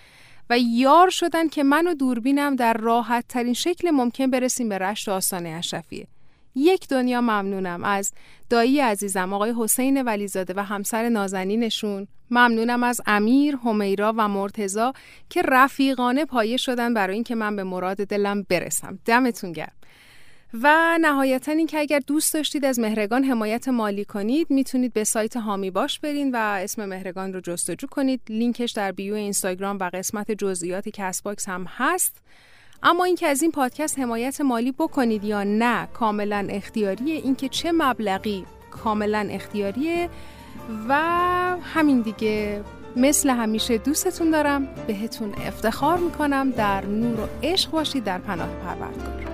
و یار شدن که من و دوربینم در راحت ترین شکل ممکن برسیم به رشت آستانه اشرفیه. یک دنیا ممنونم از دایی عزیزم آقای حسین ولیزاده و همسر نازنینشون. ممنونم از امیر، حمیرا و مرتضی که رفیقانه پایه شدن برای اینکه من به مراد دلم برسم. دمتون گرم. و نهایتا اینکه اگر دوست داشتید از مهرگان حمایت مالی کنید می‌تونید به سایت حامی باش برین و اسم مهرگان رو جستجو کنید. لینکش در bio اینستاگرام و قسمت جزئیات Castbox هم هست. اما اینکه از این پادکست حمایت مالی بکنید یا نه کاملا اختیاریه. اینکه چه مبلغی کاملا اختیاریه. و همین دیگه مثل همیشه دوستتون دارم. بهتون افتخار می‌کنم. در نور و عشق باشید. در پناه پروردگار.